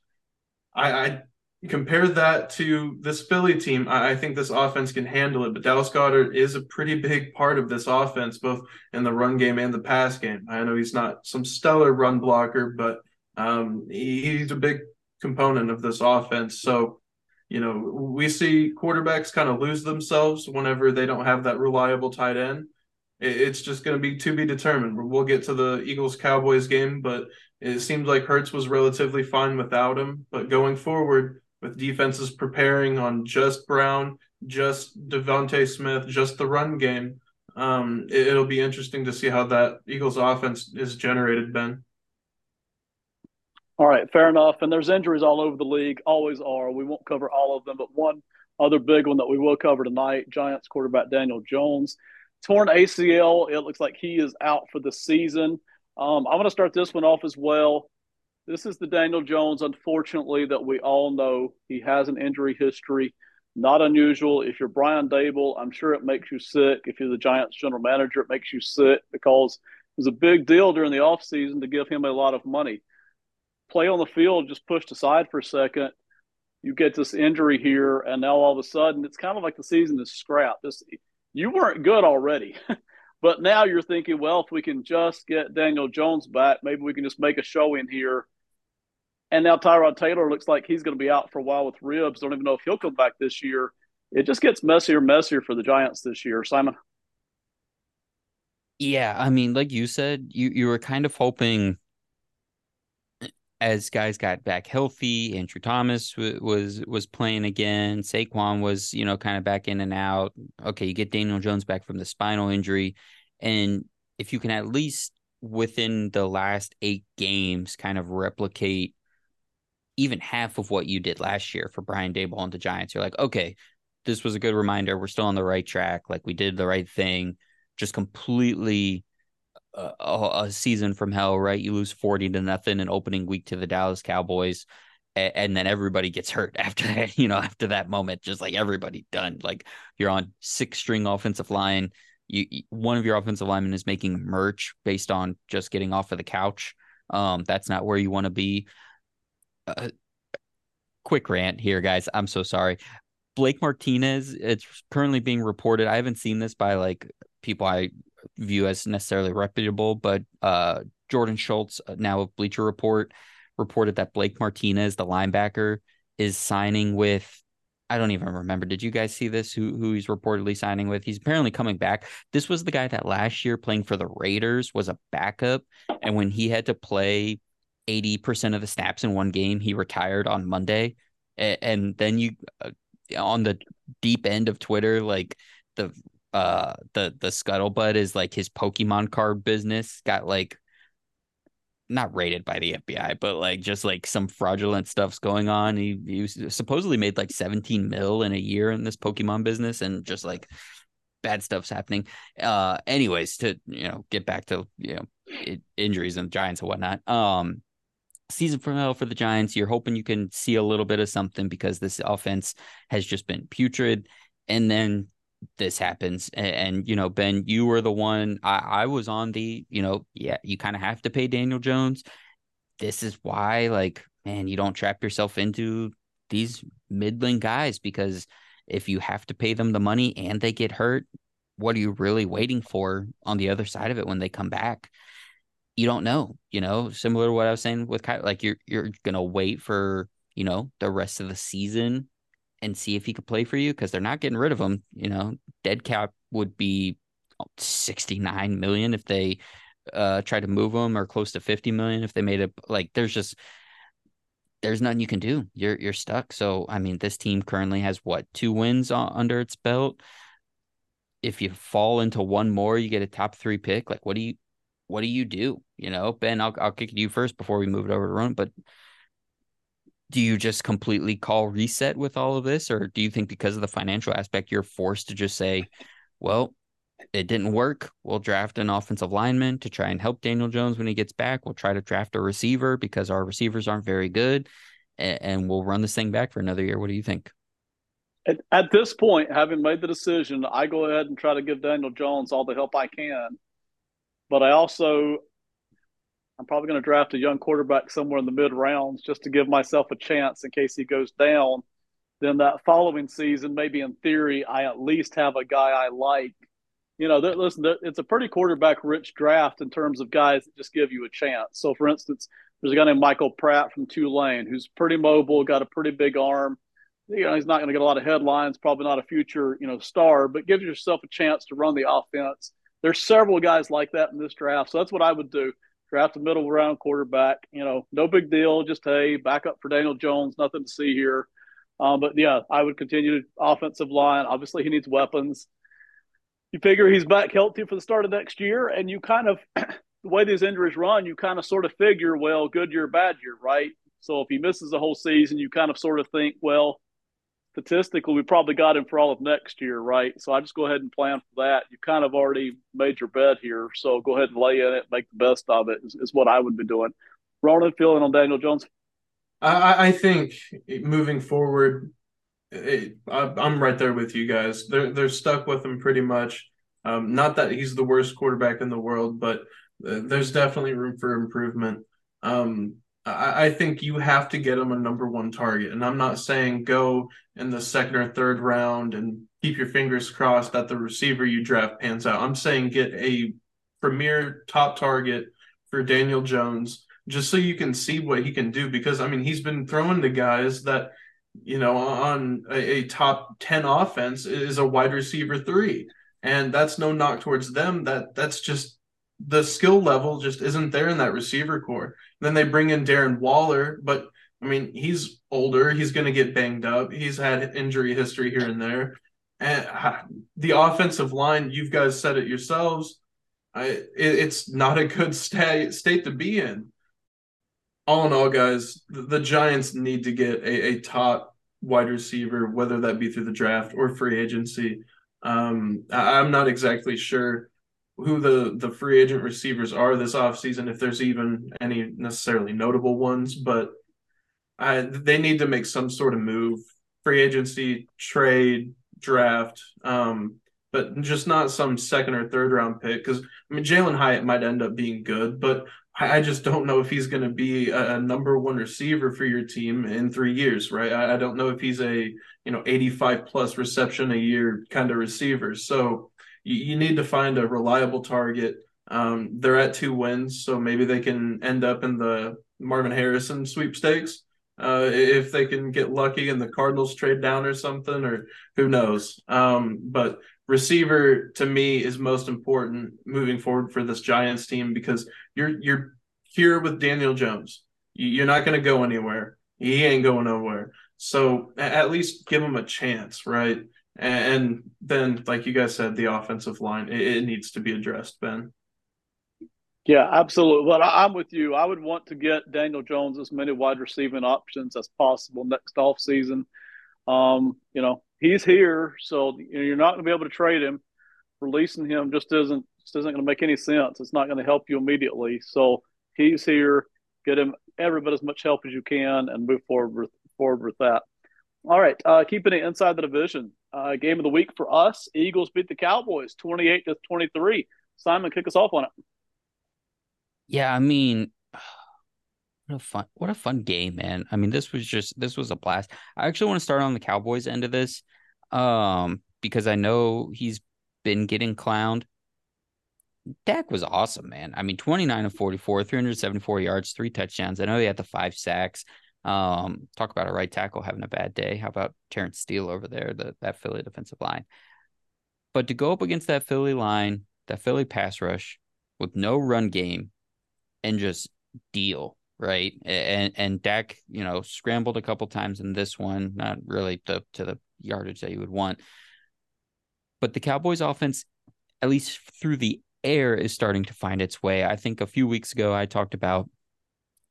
I, I, compare that to this Philly team. I, think this offense can handle it, but Dallas Goedert is a pretty big part of this offense, both in the run game and the pass game. I know he's not some stellar run blocker, but um, he's a big component of this offense. So you know, we see quarterbacks kind of lose themselves whenever they don't have that reliable tight end it's just going to be to be determined. We'll get to the Eagles Cowboys game, but it seems like Hurts was relatively fine without him. But going forward, with defenses preparing on just Brown, just DeVonta Smith, just the run game, um, it, will be interesting to see how that Eagles offense is generated, Ben. All right, fair enough. And there's injuries all over the league, always are. We won't cover all of them, but one other big one that we will cover tonight Giants quarterback Daniel Jones torn ACL. It looks like he is out for the season. Um, I'm going to start this one off as well. This is the Daniel Jones, unfortunately, that we all know. He has an injury history. Not unusual. If you're Brian Daboll, I'm sure it makes you sick. If you're the Giants general manager, it makes you sick because it was a big deal during the offseason to give him a lot of money. Play on the field just pushed aside for a second. You get this injury here, and now all of a sudden, it's kind of like the season is scrapped. This you weren't good already. *laughs* but now you're thinking, well, if we can just get Daniel Jones back, maybe we can just make a show in here. And now Tyrod Taylor looks like he's going to be out for a while with ribs. Don't even know if he'll come back this year. It just gets messier, messier for the Giants this year. Simon. Yeah, I mean, like you said, you you were kind of hoping as guys got back healthy, Andrew Thomas w- was was playing again. Saquon was, you know, kind of back in and out. Okay, you get Daniel Jones back from the spinal injury, and if you can at least within the last eight games kind of replicate even half of what you did last year for Brian Daboll and the Giants, you're like, okay, this was a good reminder. We're still on the right track. Like we did the right thing. Just completely a, a, season from hell, right? You lose 40 to nothing in opening week to the Dallas Cowboys. And, and then everybody gets hurt *laughs* after that, you know, after that moment, just like everybody done. Like you're on six string offensive line. You, one of your offensive linemen is making merch based on just getting off of the couch. Um, that's not where you want to be. Uh, quick rant here, guys. I'm so sorry. Blake Martinez, it's currently being reported. I haven't seen this by like people I view as necessarily reputable, but uh, Jordan Schultz, uh, now of Bleacher Report, reported that Blake Martinez, the linebacker, is signing with. I don't even remember. Did you guys see this? Who who he's reportedly signing with? He's apparently coming back. This was the guy that last year playing for the Raiders was a backup, and when he had to play eighty percent of the snaps in one game, he retired on Monday. And, then you uh, on the deep end of Twitter, like the uh the the scuttlebutt is like his Pokemon card business got like not rated by the FBI, but like just like some fraudulent stuff's going on. He, he supposedly made like 17 mil in a year in this Pokemon business and just like bad stuff's happening. Uh, anyways, to, you know, get back to, you know, it, injuries and Giants and whatnot. Um, season finale for the Giants. You're hoping you can see a little bit of something because this offense has just been putrid. And then this happens. And, and you know, Ben, you were the one I, I was on the, you know, yeah, you kind of have to pay Daniel Jones. This is why, like, man, you don't trap yourself into these middling guys because if you have to pay them the money and they get hurt, what are you really waiting for on the other side of it when they come back? You don't know, you know, similar to what I was saying with Kyle, like you're you're gonna wait for, you know, the rest of the season and see if he could play for you because they're not getting rid of him. You know, dead cap would be 69 million if they uh try to move him or close to 50 million if they made it like there's just there's nothing you can do. You're you're stuck. So I mean, this team currently has what two wins under its belt. If you fall into one more, you get a top three pick. Like, what do you what do you do? You know, Ben, I'll I'll kick you first before we move it over to Ron. But do you just completely call reset with all of this, or do you think because of the financial aspect, you're forced to just say, well, it didn't work. We'll draft an offensive lineman to try and help Daniel Jones when he gets back. We'll try to draft a receiver because our receivers aren't very good, and, and we'll run this thing back for another year. What do you think? At, at this point, having made the decision, I go ahead and try to give Daniel Jones all the help I can but I also, I'm probably going to draft a young quarterback somewhere in the mid rounds just to give myself a chance in case he goes down. Then that following season, maybe in theory, I at least have a guy I like. You know, listen, it's a pretty quarterback rich draft in terms of guys that just give you a chance. So, for instance, there's a guy named Michael Pratt from Tulane who's pretty mobile, got a pretty big arm. You know, he's not going to get a lot of headlines, probably not a future, you know, star, but gives yourself a chance to run the offense there's several guys like that in this draft. So that's what I would do. Draft a middle round quarterback. You know, no big deal. Just hey, back up for Daniel Jones. Nothing to see here. Um, but yeah, I would continue offensive line. Obviously, he needs weapons. You figure he's back healthy for the start of next year, and you kind of *clears throat* the way these injuries run, you kind of sort of figure, well, good year, bad year, right? So if he misses the whole season, you kind of sort of think, well, statistically, we probably got him for all of next year, right? So I just go ahead and plan for that. You kind of already made your bet here, so go ahead and lay in it, make the best of it. Is, is what I would be doing. Ronan, feeling on Daniel Jones? I, I think moving forward, it, I, I'm right there with you guys. They're they're stuck with him pretty much. Um, not that he's the worst quarterback in the world, but uh, there's definitely room for improvement. Um, I, I think you have to get him a number one target. And I'm not saying go in the second or third round and keep your fingers crossed that the receiver you draft pans out. I'm saying get a premier top target for Daniel Jones just so you can see what he can do because I mean he's been throwing to guys that you know on a, a, top 10 offense is a wide receiver 3 and that's no knock towards them that that's just the skill level just isn't there in that receiver core. Then they bring in Darren Waller, but I mean, he's older. He's going to get banged up. He's had injury history here and there. And the offensive line, you've guys said it yourselves, I, it, it's not a good *laughs* state, state to be in. All in all, guys, the, the Giants need to get a, a, top wide receiver, whether that be through the draft or free agency. Um, I, I'm not exactly sure who the the free agent receivers are this offseason, if there's even any necessarily notable ones, but I, they need to make some sort of move, free agency, trade, draft, um, but just not some second or third round pick. Because I mean, Jalin Hyatt might end up being good, but I just don't know if he's going to be a, a, number one receiver for your team in three years, right? I, I, don't know if he's a you know 85 plus reception a year kind of receiver. So you, you need to find a reliable target. Um, they're at two wins, so maybe they can end up in the Marvin Harrison sweepstakes uh, if they can get lucky and the Cardinals trade down or something, or who knows. Um, but receiver to me is most important moving forward for this Giants team because you're you're here with Daniel Jones. You're not going to go anywhere. He ain't going nowhere. So at least give him a chance, right? And then, like you guys said, the offensive line it, it needs to be addressed, Ben. Yeah, absolutely. But I'm with you. I would want to get Daniel Jones as many wide receiving options as possible next off season. Um, you know, he's here, so you're not going to be able to trade him. Releasing him just isn't just isn't going to make any sense. It's not going to help you immediately. So he's here. Get him every bit as much help as you can, and move forward with forward with that. All right, uh, keeping it inside the division. Uh, game of the week for us: Eagles beat the Cowboys, twenty-eight to twenty-three. Simon, kick us off on it. Yeah, I mean, *sighs* what a fun, what a fun game, man. I mean, this was just this was a blast. I actually want to start on the Cowboys end of this, um, because I know he's been getting clowned. Dak was awesome, man. I mean, 29 of 44, 374 yards, three touchdowns. I know he had the five sacks. Um, talk about a right tackle having a bad day. How about Terence Steele over there, the that Philly defensive line? But to go up against that Philly line, that Philly pass rush with no run game, and just deal right and and Dak you know scrambled a couple times in this one not really the to the yardage that you would want but the Cowboys offense at least through the air is starting to find its way I think a few weeks ago I talked about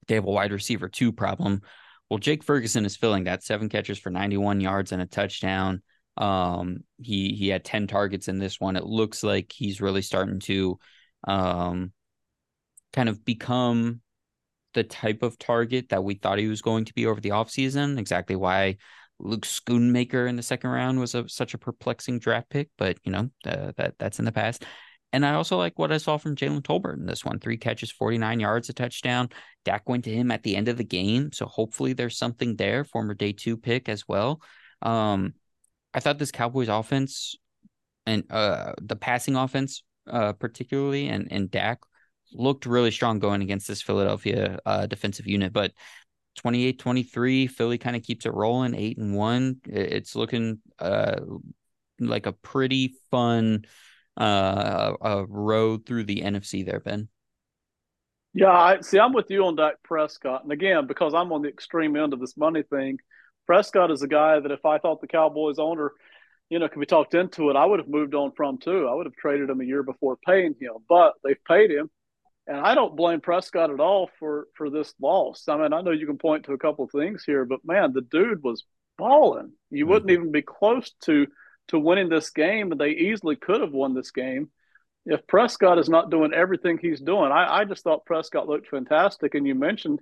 they have a wide receiver two problem well Jake Ferguson is filling that seven catches for 91 yards and a touchdown um he he had 10 targets in this one it looks like he's really starting to um kind of become the type of target that we thought he was going to be over the offseason. Exactly why Luke Schoonmaker in the second round was a, such a perplexing draft pick, but you know uh, that that's in the past. And I also like what I saw from Jalen Tolbert in this one: three catches, forty nine yards, a touchdown. Dak went to him at the end of the game, so hopefully there's something there. Former day two pick as well. Um, I thought this Cowboys offense and uh, the passing offense, uh, particularly, and and Dak looked really strong going against this Philadelphia uh, defensive unit, but 28 23, Philly kind of keeps it rolling, eight and one. It's looking uh, like a pretty fun uh, a road through the NFC there, Ben. Yeah, I see. I'm with you on Dak Prescott, and again, because I'm on the extreme end of this money thing, Prescott is a guy that if I thought the Cowboys owner, you know, could be talked into it, I would have moved on from too. I would have traded him a year before paying him, but they've paid him, and I don't blame Prescott at all for for this loss. I mean, I know you can point to a couple of things here, but man, the dude was balling. You mm-hmm. wouldn't even be close to to winning this game, and they easily could have won this game if Prescott is not doing everything he's doing. I, I just thought Prescott looked fantastic, and you mentioned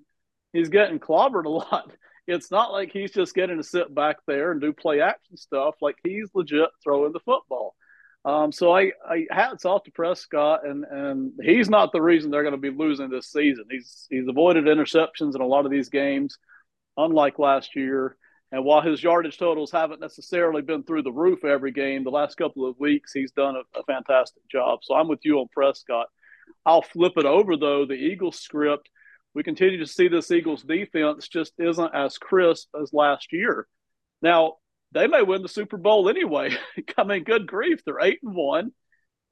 he's getting clobbered a *laughs* lot. It's not like he's just getting to sit back there and do play action stuff. Like he's legit throwing the football. Um, so I, I hats off to Prescott, and and he's not the reason they're going to be losing this season. He's he's avoided interceptions in a lot of these games, unlike last year. And while his yardage totals haven't necessarily been through the roof every game, the last couple of weeks he's done a, a fantastic job. So I'm with you on Prescott. I'll flip it over though. The Eagles script, we continue to see this Eagles defense just isn't as crisp as last year. Now they may win the Super Bowl anyway. *laughs* I mean, good grief, they're eight and one.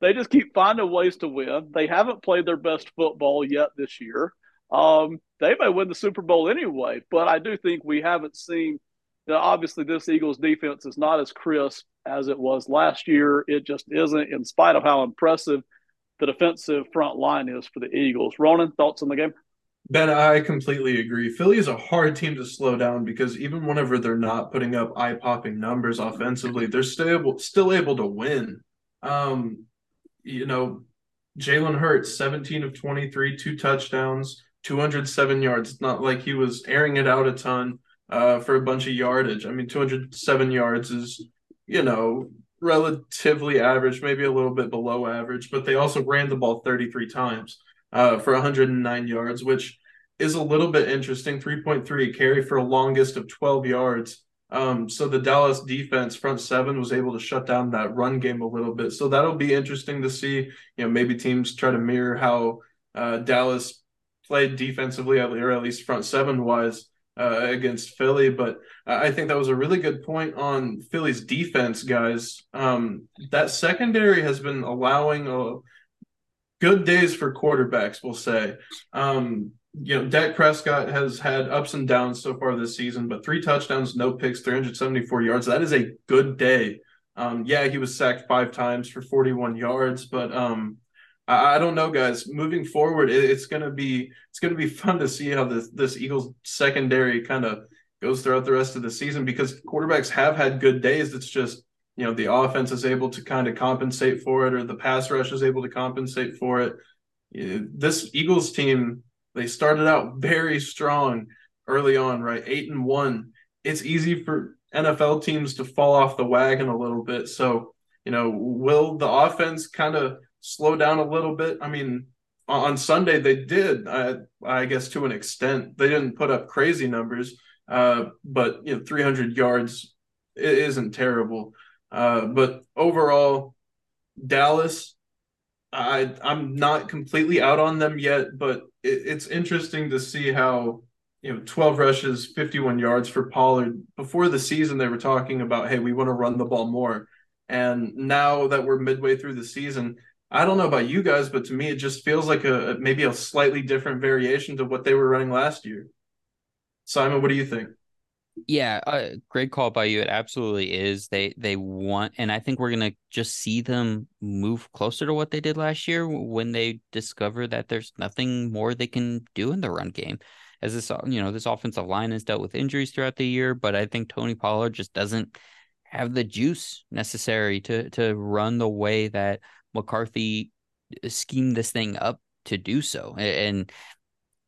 They just keep finding ways to win. They haven't played their best football yet this year. Um, they may win the Super Bowl anyway, but I do think we haven't seen. Know, obviously, this Eagles defense is not as crisp as it was last year. It just isn't, in spite of how impressive the defensive front line is for the Eagles. Ronan, thoughts on the game? Ben, I completely agree. Philly is a hard team to slow down because even whenever they're not putting up eye-popping numbers offensively, they're still still able to win. Um, you know, Jalen Hurts, 17 of 23, two touchdowns, 207 yards. It's not like he was airing it out a ton uh, for a bunch of yardage. I mean, 207 yards is, you know, relatively average, maybe a little bit below average, but they also ran the ball 33 times uh, for 109 yards, which is a little bit interesting. 3.3 carry for a longest of 12 yards. Um, so the Dallas defense front seven was able to shut down that run game a little bit. So that'll be interesting to see. You know, maybe teams try to mirror how uh, Dallas played defensively, or at least front seven wise uh, against Philly. But I think that was a really good point on Philly's defense, guys. Um, that secondary has been allowing a good days for quarterbacks, we'll say. Um, you know, Dak Prescott has had ups and downs so far this season, but three touchdowns, no picks, 374 yards. That is a good day. Um, yeah, he was sacked five times for 41 yards, but um, I, I don't know, guys. Moving forward, it, it's gonna be it's gonna be *laughs* fun to see how this this Eagles secondary kind of goes throughout the rest of the season because quarterbacks have had good days. It's just you know the offense is able to kind of compensate for it, or the pass rush is able to compensate for it. This Eagles team they started out very strong early on, right? Eight and one. It's easy for NFL teams to fall off the wagon a little bit. So, you know, will the offense kind of slow down a little bit? I mean, on Sunday they did, I, I guess to an extent. They didn't put up crazy numbers, uh, but you know, 300 yards isn't terrible. Uh, but overall, Dallas, I I'm not completely out on them yet, but it, it's interesting to see how you know 12 rushes, 51 yards for Pollard. Before the season, they were talking about, hey, we want to run the ball more, and now that we're midway through the season, I don't know about you guys, but to me, it just feels like a maybe a slightly different variation to what they were running last year. Simon, what do you think? Yeah, uh, great call by you. It absolutely is. They they want, and I think we're gonna just see them move closer to what they did last year when they discover that there's nothing more they can do in the run game. As this, you know, this offensive line has dealt with injuries throughout the year, but I think Tony Pollard just doesn't have the juice necessary to to run the way that McCarthy schemed this thing up to do so. And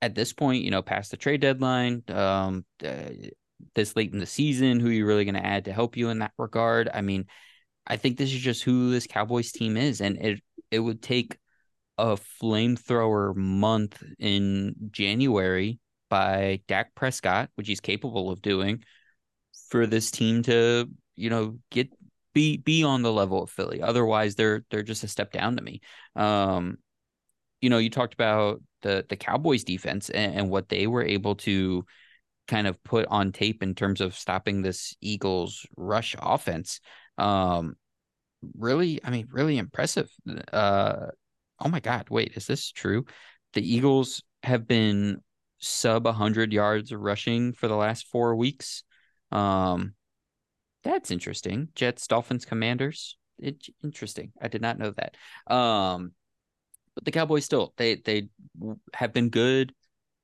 at this point, you know, past the trade deadline, um, uh, this late in the season? Who are you really going to add to help you in that regard? I mean, I think this is just who this Cowboys team is, and it it would take a flamethrower month in January by Dak Prescott, which he's capable of doing, for this team to you know get be be on the level of Philly. Otherwise, they're they're just a step down to me. Um, you know, you talked about the the Cowboys defense and, and what they were able to kind of put on tape in terms of stopping this Eagles rush offense. Um, really, I mean, really impressive. Uh, oh my God, wait, is this true? The Eagles have been sub 100 yards rushing for the last four weeks. Um, that's interesting. Jets, Dolphins, Commanders. It, interesting. I did not know that. Um, but the Cowboys still they they have been good.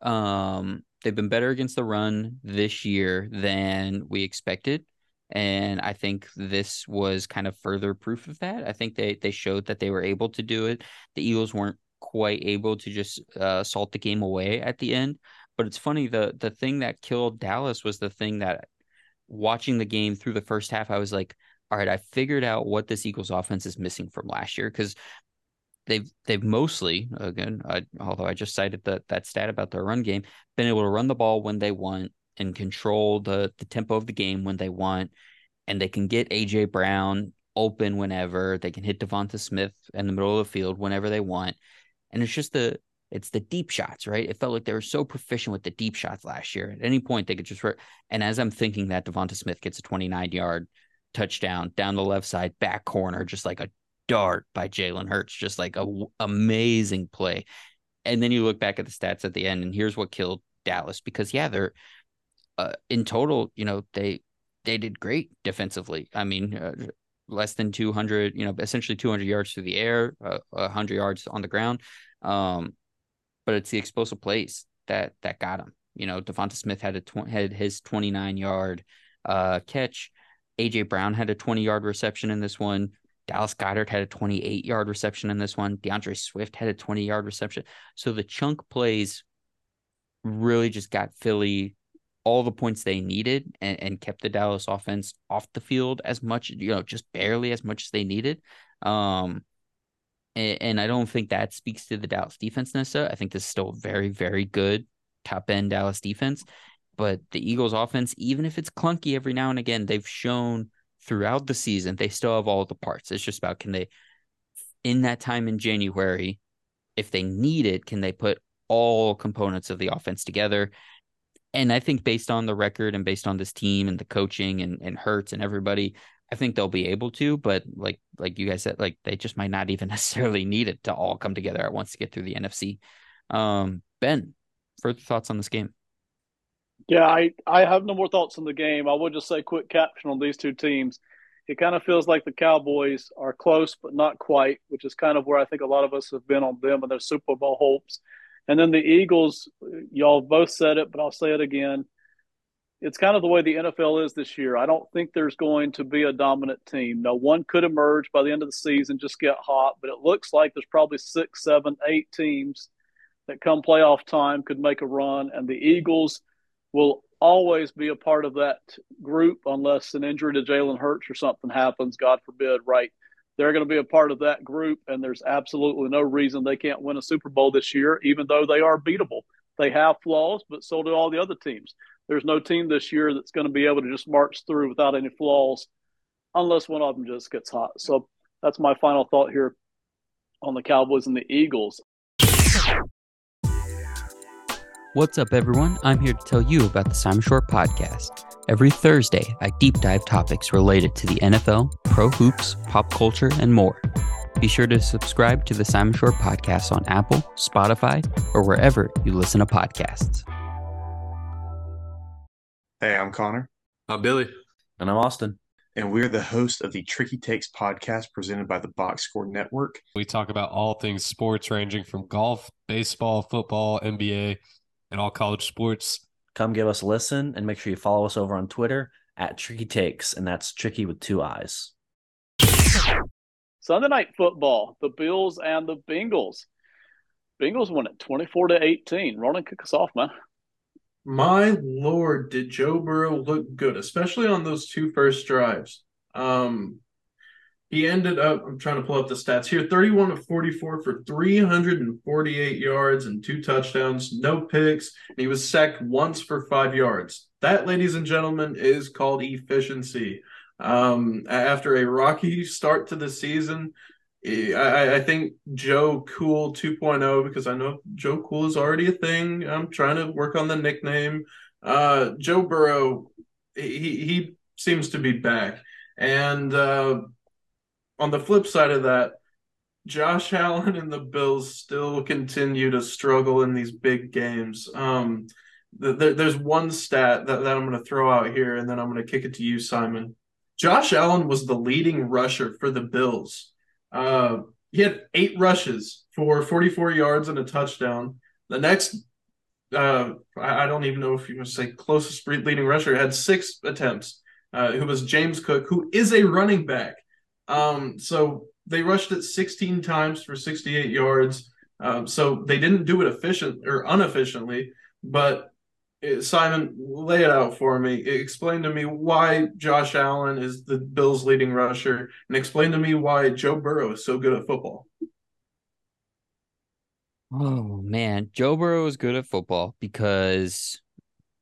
Um, they've been better against the run this year than we expected. And I think this was kind of further proof of that. I think they they showed that they were able to do it. The Eagles weren't quite able to just uh, salt the game away at the end. But it's funny the the thing that killed Dallas was the thing that watching the game through the first half, I was like, all right, I figured out what this Eagles offense is missing from last year. Because they've they've mostly again, I, although I just cited that that stat about their run game, been able to run the ball when they want and control the the tempo of the game when they want, and they can get AJ Brown open whenever. They can hit Devonta Smith in the middle of the field whenever they want, and it's just the it's the deep shots, right? It felt like they were so proficient with the deep shots last year. At any point, they could just. And as I'm thinking that Devonta Smith gets a 29 yard touchdown down the left side back corner, just like a dart by Jalen Hurts, just like a w- amazing play. And then you look back at the stats at the end, and here's what killed Dallas because yeah, they're uh, in total, you know, they they did great defensively. I mean, uh, less than 200, you know, essentially 200 yards through the air, uh, 100 yards on the ground. Um, but it's the explosive plays that that got him. You know, Devonta Smith had a tw- had his 29 yard uh, catch. AJ Brown had a 20 yard reception in this one. Dallas Goedert had a 28 yard reception in this one. D'Andre Swift had a 20 yard reception. So the chunk plays really just got Philly all the points they needed and, and kept the Dallas offense off the field as much, you know, just barely as much as they needed. Um, and, I don't think that speaks to the Dallas defense necessarily. I think this is still very, very good top end Dallas defense. But the Eagles offense, even if it's clunky every now and again, they've shown throughout the season they still have all the parts. It's just about can they in that time in January, if they need it, can they put all components of the offense together? And I think based on the record and based on this team and the coaching and, and Hurts and everybody, I think they'll be able to, but like like you guys said, like they just might not even *laughs* necessarily need it to all come together at once to get through the NFC. Um, ben, further thoughts on this game? Yeah, I, I have no more thoughts on the game. I would just say quick caption on these two teams. It kind of feels like the Cowboys are close, but not quite, which is kind of where I think a lot of us have been on them and their Super Bowl hopes. And then the Eagles, y'all both said it, but I'll say it again. It's kind of the way the NFL is this year. I don't think there's going to be a dominant team. No one could emerge by the end of the season, just get hot, but it looks like there's probably six, seven, eight teams that come playoff time could make a run. And the Eagles – will always be a part of that group unless an injury to Jalen Hurts or something happens, God forbid, right? They're going to be a part of that group, and there's absolutely no reason they can't win a Super Bowl this year, even though they are beatable. They have flaws, but so do all the other teams. There's no team this year that's going to be able to just march through without any flaws unless one of them just gets hot. So that's my final thought here on the Cowboys and the Eagles. What's up, everyone? I'm here to tell you about the Simon Short podcast. Every Thursday, I deep dive topics related to the NFL, pro hoops, pop culture, and more. Be sure to subscribe to the Simon Short podcast on Apple, Spotify, or wherever you listen to podcasts. Hey, I'm Connor. I'm Billy. And I'm Austin. And we're the host of the Tricky Takes podcast presented by the Box Score Network. We talk about all things sports, ranging from golf, baseball, football, NBA and all college sports. Come give us a listen and make sure you follow us over on Twitter at Tricky Takes, and that's tricky with two eyes. Sunday night football, the Bills and the Bengals. Bengals won it 24 to 18. Ronan, kick us off, man. My lord, did Joe Burrow look good, especially on those two first drives. Um, he ended up, I'm trying to pull up the stats here 31 of 44 for 348 yards and two touchdowns, no picks. And he was sacked once for five yards. That, ladies and gentlemen, is called efficiency. Um, after a rocky start to the season, I, I, think Joe Cool 2.0, because I know Joe Cool is already a thing. I'm trying to work on the nickname. Uh, Joe Burrow, he, he seems to be back. And uh, on the flip side of that, Josh *laughs* Allen and the Bills still continue to struggle in these big games. Um, there's one stat that, that I'm going to throw out here, and then I'm going to kick it to you, Simon. Josh Allen was the leading rusher for the Bills. Uh, he had eight rushes for 44 yards and a touchdown. The next, uh, I don't even know if you must say closest leading rusher, had six attempts, uh, who was James Cook, who is a running back. Um, so they rushed it 16 times for 68 yards. Um, so they didn't do it efficient or unefficiently, but Simon, lay it out for me. Explain to me why Josh Allen is the Bills' leading rusher, and explain to me why Joe Burrow is so good at football. Oh man, Joe Burrow is good at football because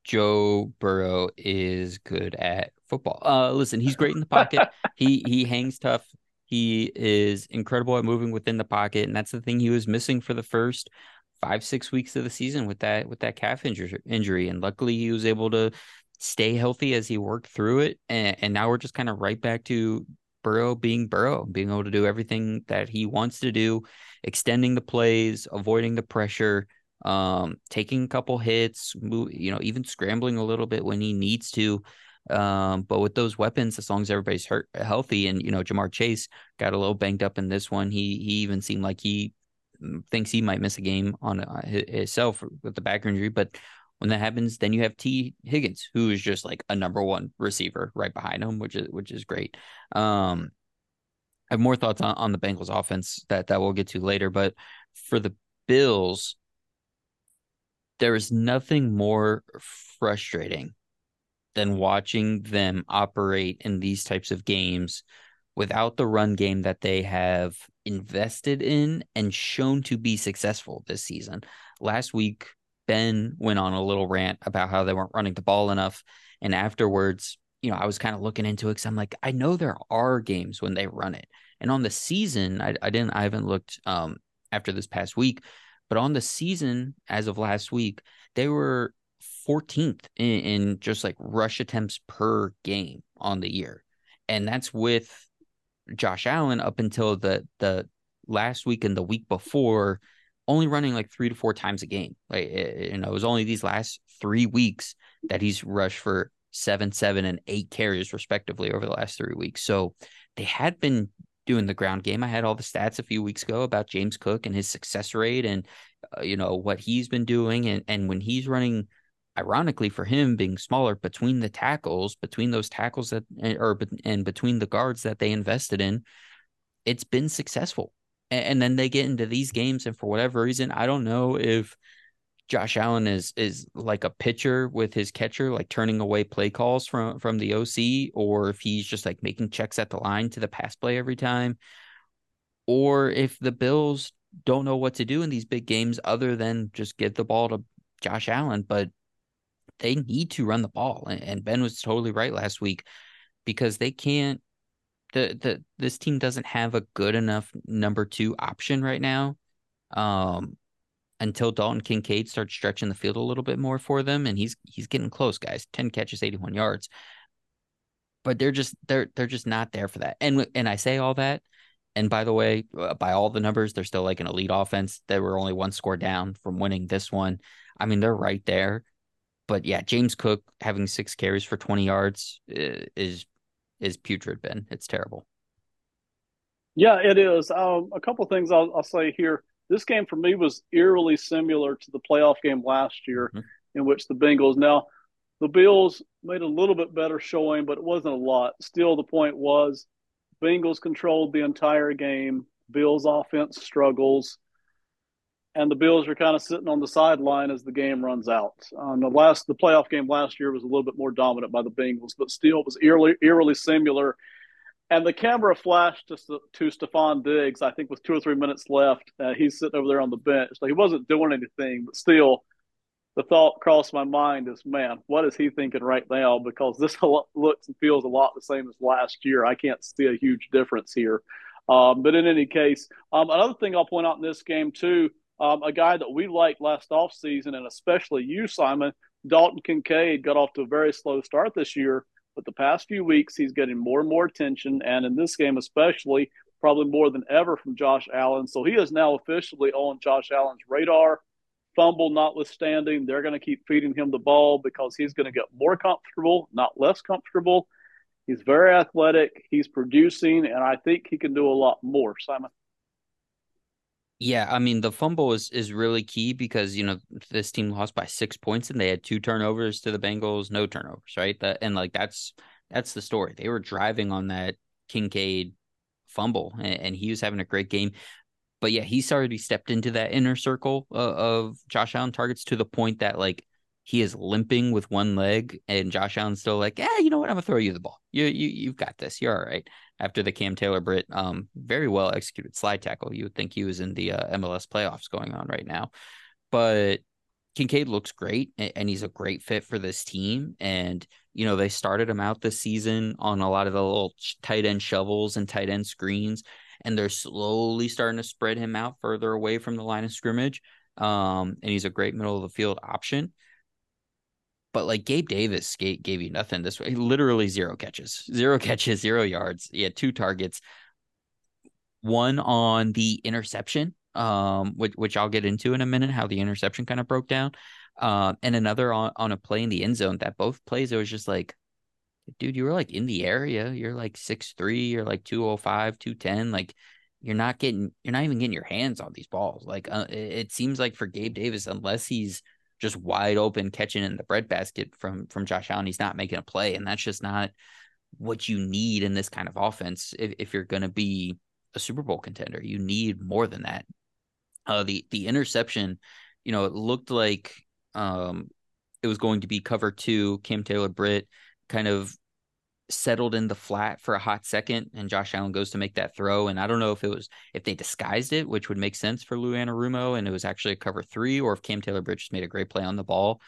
Joe Burrow is good at football. Uh, listen, he's great in the pocket. *laughs* he he hangs tough. He is incredible at moving within the pocket, and that's the thing he was missing for the first five six weeks of the season with that with that calf injury. Injury, and luckily he was able to stay healthy as he worked through it. And, and now we're just kind of right back to Burrow being Burrow, being able to do everything that he wants to do, extending the plays, avoiding the pressure um, taking a couple hits, move, you know, even scrambling a little bit when he needs to. Um, but with those weapons, as long as everybody's hurt, healthy, and you know, Ja'Marr Chase got a little banged up in this one. He he even seemed like he thinks he might miss a game on uh, himself with the back injury. But when that happens, then you have Tee Higgins, who is just like a number one receiver right behind him, which is which is great. Um, I have more thoughts on, on the Bengals offense that that we'll get to later, but for the Bills, there is nothing more frustrating than watching them operate in these types of games without the run game that they have invested in and shown to be successful this season. Last week, Ben went on a little rant about how they weren't running the ball enough. And afterwards, you know, I was kind of looking into it because I'm like, I know there are games when they run it. And on the season, I, I didn't, I haven't looked um, after this past week, but on the season as of last week, they were 14th in, in just like rush attempts per game on the year. And that's with Josh Allen up until the the last week and the week before only running like three to four times a game. Like you know, it was only these last three weeks that he's rushed for seven, seven, and eight carries respectively over the last three weeks. So they had been doing the ground game. I had all the stats a few weeks ago about James Cook and his success rate and uh, you know what he's been doing and and when he's running ironically for him being smaller between the tackles between those tackles that eh, or and between the guards that they invested in it's been successful and, then they get into these games and for whatever reason I don't know if Josh Allen is is like a pitcher with his catcher, like turning away play calls from from the OC, or if he's just like making checks at the line to the pass play every time, or if the Bills don't know what to do in these big games other than just give the ball to Josh Allen. But they need to run the ball, and Ben was totally right last week because they can't. The the this team doesn't have a good enough number two option right now. Um, until Dalton Kincaid starts stretching the field a little bit more for them, and he's he's getting close, guys. Ten catches, eighty one yards, but they're just they're they're just not there for that. And and I say all that, and by the way, uh, by all the numbers, they're still like an elite offense. They were only one score down from winning this one. I mean, they're right there. But yeah, James Cook having six carries for twenty yards uh, is is putrid. Ben, it's terrible. Yeah, it is. Um, a couple things I'll, I'll say here this game for me was eerily similar to the playoff game last year, mm-hmm. in which the Bengals. Now, the Bills made a little bit better showing, but it wasn't a lot. Still, the point was, Bengals controlled the entire game. Bills offense struggles, and the Bills are kind of sitting on the sideline as the game runs out. Um, the last, the playoff game last year was a little bit more dominant by the Bengals, but still, it was eerily, eerily similar and the camera flashed to, to Stefon Diggs, I think with two or three minutes left. Uh, he's sitting over there on the bench. So he wasn't doing anything, but still, the thought crossed my mind is, man, what is he thinking right now? Because this *laughs* looks and feels a lot the same as last year. I can't see a huge difference here. Um, but in any case, um, another thing I'll point out in this game, too, um, a guy that we liked last offseason, and especially you, Simon, Dalton Kincaid, got off to a very slow start this year but the past few weeks, he's getting more and more attention, and in this game especially, probably more than ever from Josh Allen. So he is now officially on Josh Allen's radar. Fumble notwithstanding, they're going to keep feeding him the ball because he's going to get more comfortable, not less comfortable. He's very athletic. He's producing, and I think he can do a lot more. Simon. Yeah, I mean the fumble is is really key because you know this team lost by six points and they had two turnovers to the Bengals, no turnovers, right? That and like that's that's the story. They were driving on that Kincaid fumble, and, and he was having a great game. But yeah, he's already stepped into that inner circle of, of Josh Allen targets to the point that like he is limping with one leg, and Josh Allen's still like, yeah, you know what? I'm gonna throw you the ball. You you you've got this. You're all right. After the Cam Taylor Britt, um, very well executed slide tackle. You would think he was in the uh, MLS playoffs going on right now, but Kincaid looks great, and he's a great fit for this team. And you know they started him out this season on a lot of the little tight end shovels and tight end screens, and they're slowly starting to spread him out further away from the line of scrimmage. Um, and he's a great middle of the field option. But like Gabe Davis gave, gave you nothing this way. Literally zero catches, zero *laughs* catches, zero yards. He had two targets. One on the interception, um, which which I'll get into in a minute, how the interception kind of broke down. Uh, and another on, on a play in the end zone that both plays, it was just like, dude, you were like in the area. You're like six three, you're like 205, 210. Like you're not getting you're not even getting your hands on these balls. Like uh, it, it seems like for Gabe Davis, unless he's just wide open catching in the breadbasket from from Josh Allen. He's not making a play, and that's just not what you need in this kind of offense if, if you're going to be a Super Bowl contender. You need more than that. Uh, the the interception, you know, it looked like um, it was going to be cover two. Cam Taylor Britt kind of settled in the flat for a hot second, and Josh Allen goes to make that throw. And I don't know if it was if they disguised it, which would make sense for Lou Anarumo, and it was actually a cover three, or if Cam Taylor just made a great play on the ball.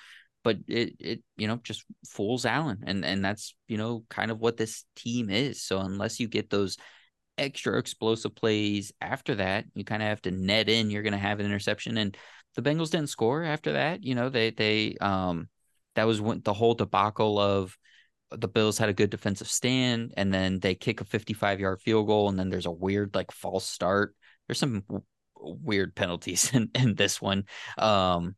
But it it you know just fools Allen, and and that's you know kind of what this team is. So unless you get those extra explosive plays after that, you kind of have to net in. You're going to have an interception, and the Bengals didn't score after that. You know they they um that was the whole debacle of the Bills had a good defensive stand, and then they kick a 55 yard field goal, and then there's a weird like false start. There's some w- weird penalties *laughs* in, in this one, um,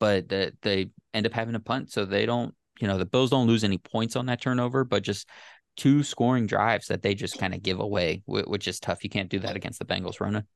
but the, they end up having a punt, so they don't. You know, the Bills don't lose any points on that turnover, but just two scoring drives that they just kind of give away, which is tough. You can't do that against the Bengals, Ronan.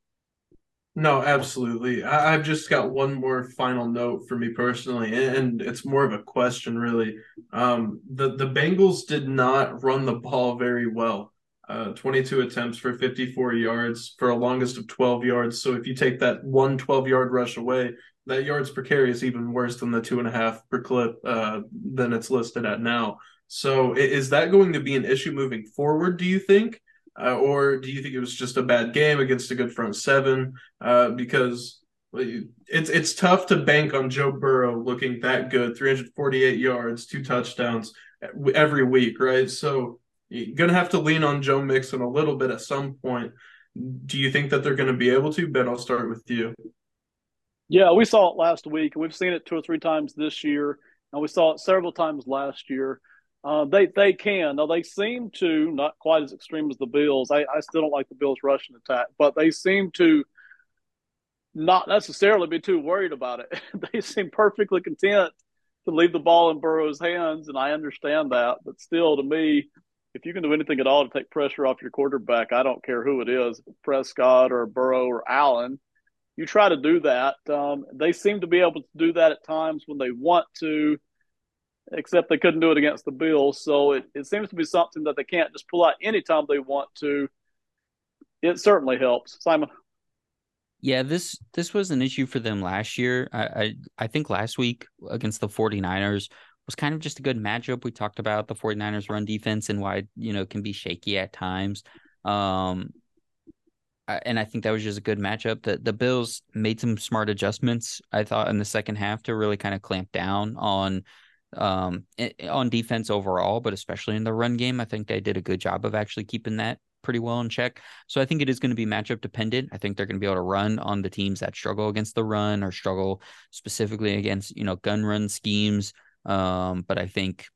No, absolutely. I, have just got one more final note for me personally, and it's more of a question, really. Um, the the Bengals did not run the ball very well. Uh, 22 attempts for 54 yards for a longest of 12 yards. So if you take that one 12 yard rush away, that yards per carry is even worse than the two and a half per clip uh, than it's listed at now. So is that going to be an issue moving forward? Do you think? Uh, or do you think it was just a bad game against a good front seven? Uh, because it's it's tough to bank on Joe Burrow looking that good, 348 yards, two touchdowns every week, right? So you're gonna have to lean on Joe Mixon a little bit at some point. Do you think that they're going to be able to? Ben, I'll start with you. Yeah, we saw it last week, and we've seen it two or three times this year, and we saw it several times last year. Uh, they they can. Now they seem to not quite as extreme as the Bills. I, I still don't like the Bills' rushing attack, but they seem to not necessarily be too worried about it. *laughs* they seem perfectly content to leave the ball in Burrow's hands, and I understand that. But still, to me, if you can do anything at all to take pressure off your quarterback, I don't care who it is, Prescott or Burrow or Allen, you try to do that. Um, they seem to be able to do that at times when they want to except they couldn't do it against the Bills. So it, it seems to be something that they can't just pull out anytime they want to. It certainly helps. Simon. Yeah, this this was an issue for them last year. I, I, I think last week against the 49ers was kind of just a good matchup. We talked about the 49ers run defense and why, you know, can be shaky at times. Um and I think that was just a good matchup. The the Bills made some smart adjustments, I thought, in the second half to really kind of clamp down on um, on defense overall, but especially in the run game. I think they did a good job of actually keeping that pretty well in check. So I think it is going to be matchup dependent. I think they're going to be able to run on the teams that struggle against the run or struggle specifically against, you know, gun run schemes. Um, but I think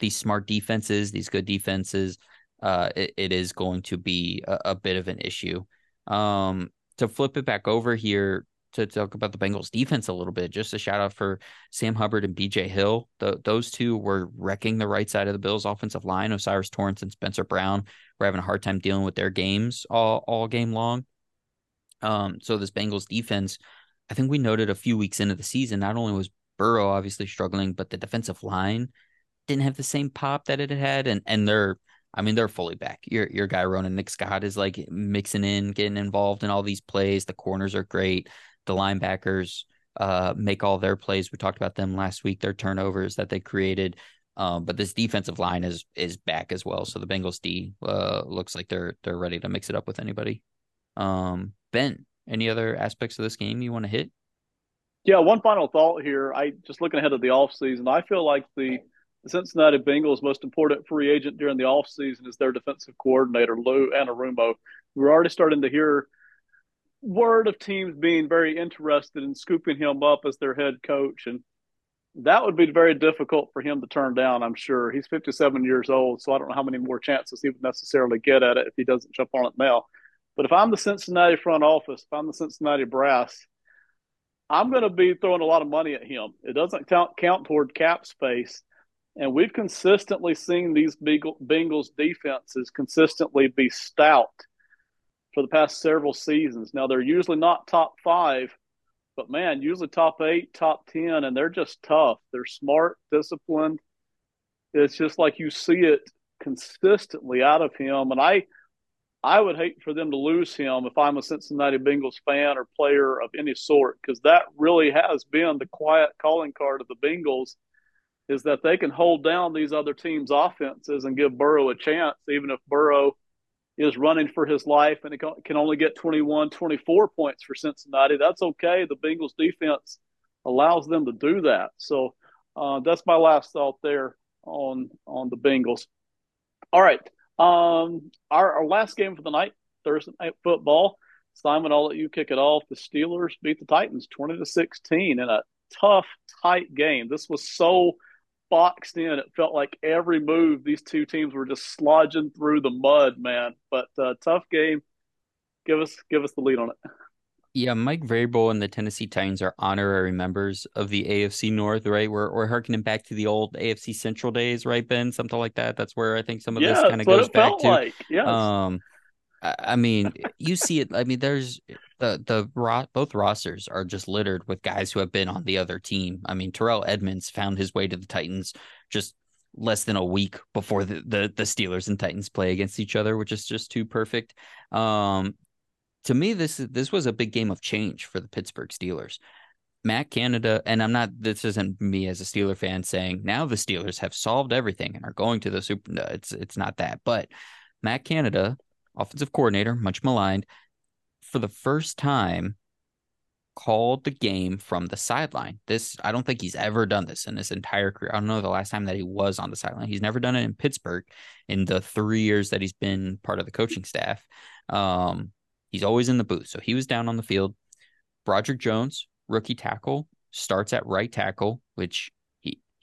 these smart defenses, these good defenses, uh, it, it is going to be a, a bit of an issue. Um, to flip it back over here to talk about the Bengals defense a little bit. Just a shout out for Sam Hubbard and BJ Hill. The, those two were wrecking the right side of the Bills offensive line. O'Cyrus Torrence and Spencer Brown were having a hard time dealing with their games all, all game long. Um, so this Bengals defense, I think we noted a few weeks into the season, not only was Burrow obviously struggling, but the defensive line didn't have the same pop that it had. And and they're I mean, they're fully back. Your your guy Ronan Nick Scott is like mixing in, getting involved in all these plays. The corners are great the linebackers uh, make all their plays. We talked about them last week, their turnovers that they created. Um, but this defensive line is is back as well. So the Bengals D uh, looks like they're they're ready to mix it up with anybody. Um, ben, any other aspects of this game you want to hit? Yeah, one final thought here. I just looking ahead of the offseason, I feel like the Cincinnati Bengals' most important free agent during the offseason is their defensive coordinator, Lou Anarumo. We're already starting to hear word of teams being very interested in scooping him up as their head coach. And that would be very difficult for him to turn down, I'm sure. He's 57 years old, so I don't know how many more chances he would necessarily get at it if he doesn't jump on it now. But if I'm the Cincinnati front office, if I'm the Cincinnati brass, I'm going to be throwing a lot of money at him. It doesn't count, count toward cap space. And we've consistently seen these Bengals defenses consistently be stout for the past several seasons. Now they're usually not top five, but man, usually top eight, top ten, and they're just tough. They're smart, disciplined. It's just like you see it consistently out of him, and I I would hate for them to lose him if I'm a Cincinnati Bengals fan or player of any sort, because that really has been the quiet calling card of the Bengals, is that they can hold down these other teams' offenses and give Burrow a chance, even if Burrow is running for his life and it can only get 21, 24 points for Cincinnati. That's okay. The Bengals defense allows them to do that. So uh, that's my last thought there on on the Bengals. All right. Um, our, our last game for the night, Thursday night football. Simon, I'll let you kick it off. The Steelers beat the Titans 20 to 16 in a tough, tight game. This was so boxed in. It felt like every move these two teams were just slodging through the mud, man. But uh, tough game. Give us give us the lead on it. Yeah, Mike Vrabel and the Tennessee Titans are honorary members of the AFC North, right? We're we're harkening back to the old AFC Central days, right, Ben? Something like that. That's where I think some of yeah, this kind of goes back to. Like. Yes. Um, I mean, you see it. I mean, there's the the both rosters are just littered with guys who have been on the other team. I mean, Terrell Edmunds found his way to the Titans just less than a week before the the, the Steelers and Titans play against each other, which is just too perfect. Um, to me, this this was a big game of change for the Pittsburgh Steelers. Matt Canada, and I'm not. This isn't me as a Steeler fan saying now the Steelers have solved everything and are going to the Super. No, it's it's not that. But Matt Canada, offensive coordinator, much maligned, for the first time called the game from the sideline. This I don't think he's ever done this in his entire career. I don't know the last time that he was on the sideline. He's never done it in Pittsburgh in the three years that he's been part of the coaching staff. Um, He's always in the booth. So he was down on the field. Broderick Jones, rookie tackle, starts at right tackle, which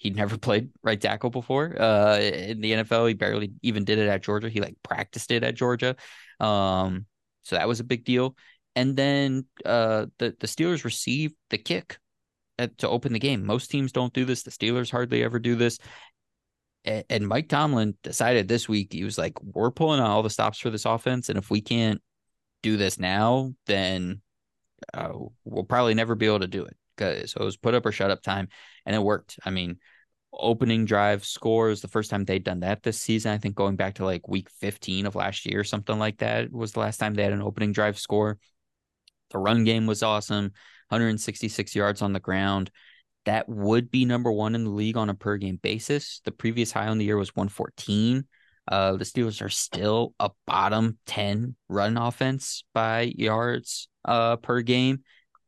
he he never *laughs* played right tackle before uh, in the NFL. He barely even did it at Georgia. He like practiced it at Georgia. Um, so that was a big deal. And then uh, the the Steelers received the kick at, to open the game. Most teams don't do this. The Steelers hardly ever do this. And, and Mike Tomlin decided this week he was like, "We're pulling out all the stops for this offense, and if we can't do this now, then uh, we'll probably never be able to do it. So it was put up or shut up time, and it worked. I mean, opening drive scores the first time they'd done that this season. I think going back to like week 15 of last year, something like that was the last time they had an opening drive score. The run game was awesome, 166 yards on the ground. That would be number one in the league on a per game basis. The previous high on the year was 114. Uh, the Steelers are still a bottom 10 run offense by yards uh, per game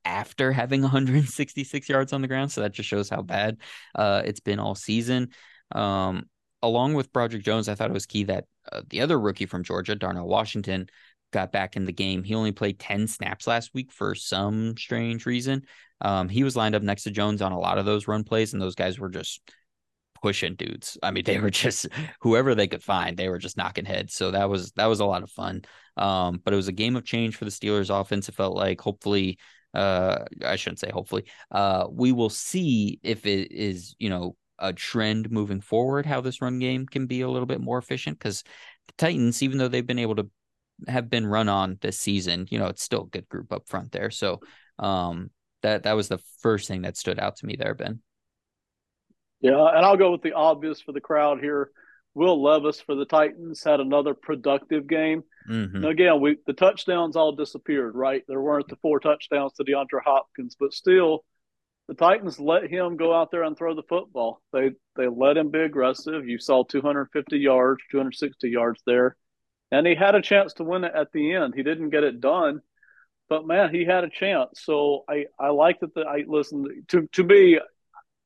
after having 166 yards on the ground. So that just shows how bad uh, it's been all season. Um, along with Broderick Jones, I thought it was key that uh, the other rookie from Georgia, Darnell Washington, got back in the game. He only played 10 snaps last week for some strange reason. Um, he was lined up next to Jones on a lot of those run plays, and those guys were just pushing dudes. I mean, *laughs* they were just whoever they could find, they were just knocking heads. So that was that was a lot of fun. Um, but it was a game of change for the Steelers offense. It felt like hopefully uh I shouldn't say hopefully. Uh we will see if it is, you know, a trend moving forward, how this run game can be a little bit more efficient. Because the Titans, even though they've been able to have been run on this season, you know, it's still a good group up front there. So um that that was the first thing that stood out to me there, Ben. Yeah, and I'll go with the obvious for the crowd here. Will Levis for the Titans had another productive game. Mm-hmm. Now, again, we the touchdowns all disappeared, right? There weren't the four touchdowns to DeAndre Hopkins, but still, the Titans let him go out there and throw the football. They they let him be aggressive. You saw 250 yards, 260 yards there, and he had a chance to win it at the end. He didn't get it done, but man, he had a chance. So I I like that. The I listen to to me.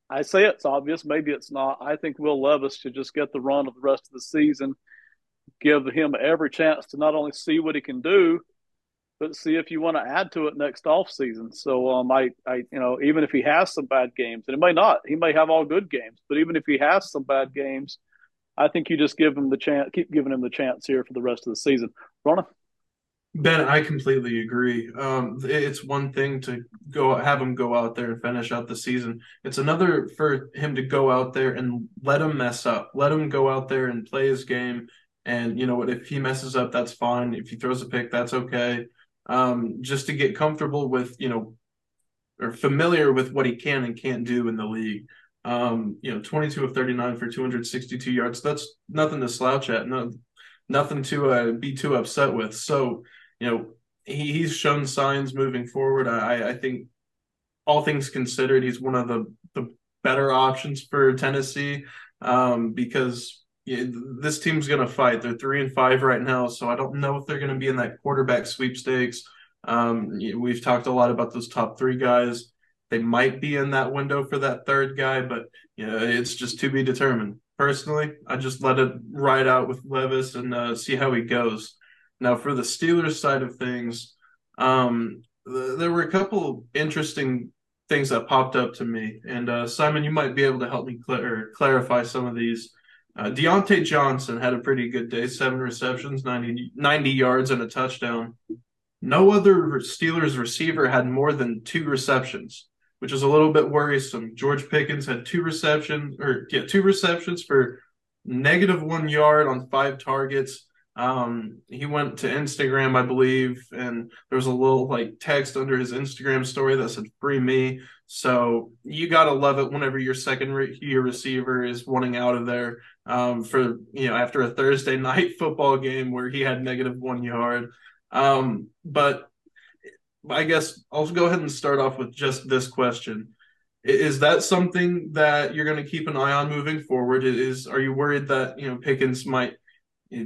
I say it's obvious, maybe it's not. I think Will Levis should just get the run of the rest of the season, give him every chance to not only see what he can do, but see if you want to add to it next off season. So um, I, I, you know, even if he has some bad games, and it may not, he may have all good games, but even if he has some bad games, I think you just give him the chance, keep giving him the chance here for the rest of the season. Ronan. Ben, I completely agree. Um, it's one thing to go have him go out there and finish out the season. It's another for him to go out there and let him mess up. Let him go out there and play his game. And you know what? If he messes up, that's fine. If he throws a pick, that's okay. Um, just to get comfortable with you know, or familiar with what he can and can't do in the league. Um, you know, 22 of 39 for 262 yards. That's nothing to slouch at. No, nothing to uh, be too upset with. So, you know, he, he's shown signs moving forward. I, I think all things considered, he's one of the, the better options for Tennessee um, because this team's going to fight. They're three and five right now, so I don't know if they're going to be in that quarterback sweepstakes. Um, we've talked a lot about those top three guys. They might be in that window for that third guy, but you know, it's just to be determined. Personally, I just let it ride out with Levis and uh, see how he goes. Now, for the Steelers side of things, um, th- there were a couple interesting things that popped up to me, and uh, Simon, you might be able to help me cl- clarify some of these. Uh, Diontae Johnson had a pretty good day, seven receptions, 90, 90 yards, and a touchdown. No other Steelers receiver had more than two receptions, which is a little bit worrisome. George Pickens had two receptions, or yeah, two receptions for negative one yard on five targets. Um, he went to Instagram, I believe, and there was a little like text under his Instagram story that said "free me." So you gotta love it whenever your second year receiver is wanting out of there um, for you know after a Thursday *laughs* night football game where he had negative one yard. Um, but I guess I'll go ahead and start off with just this question. Is that something that you're going to keep an eye on moving forward? Is are you worried that you know Pickens might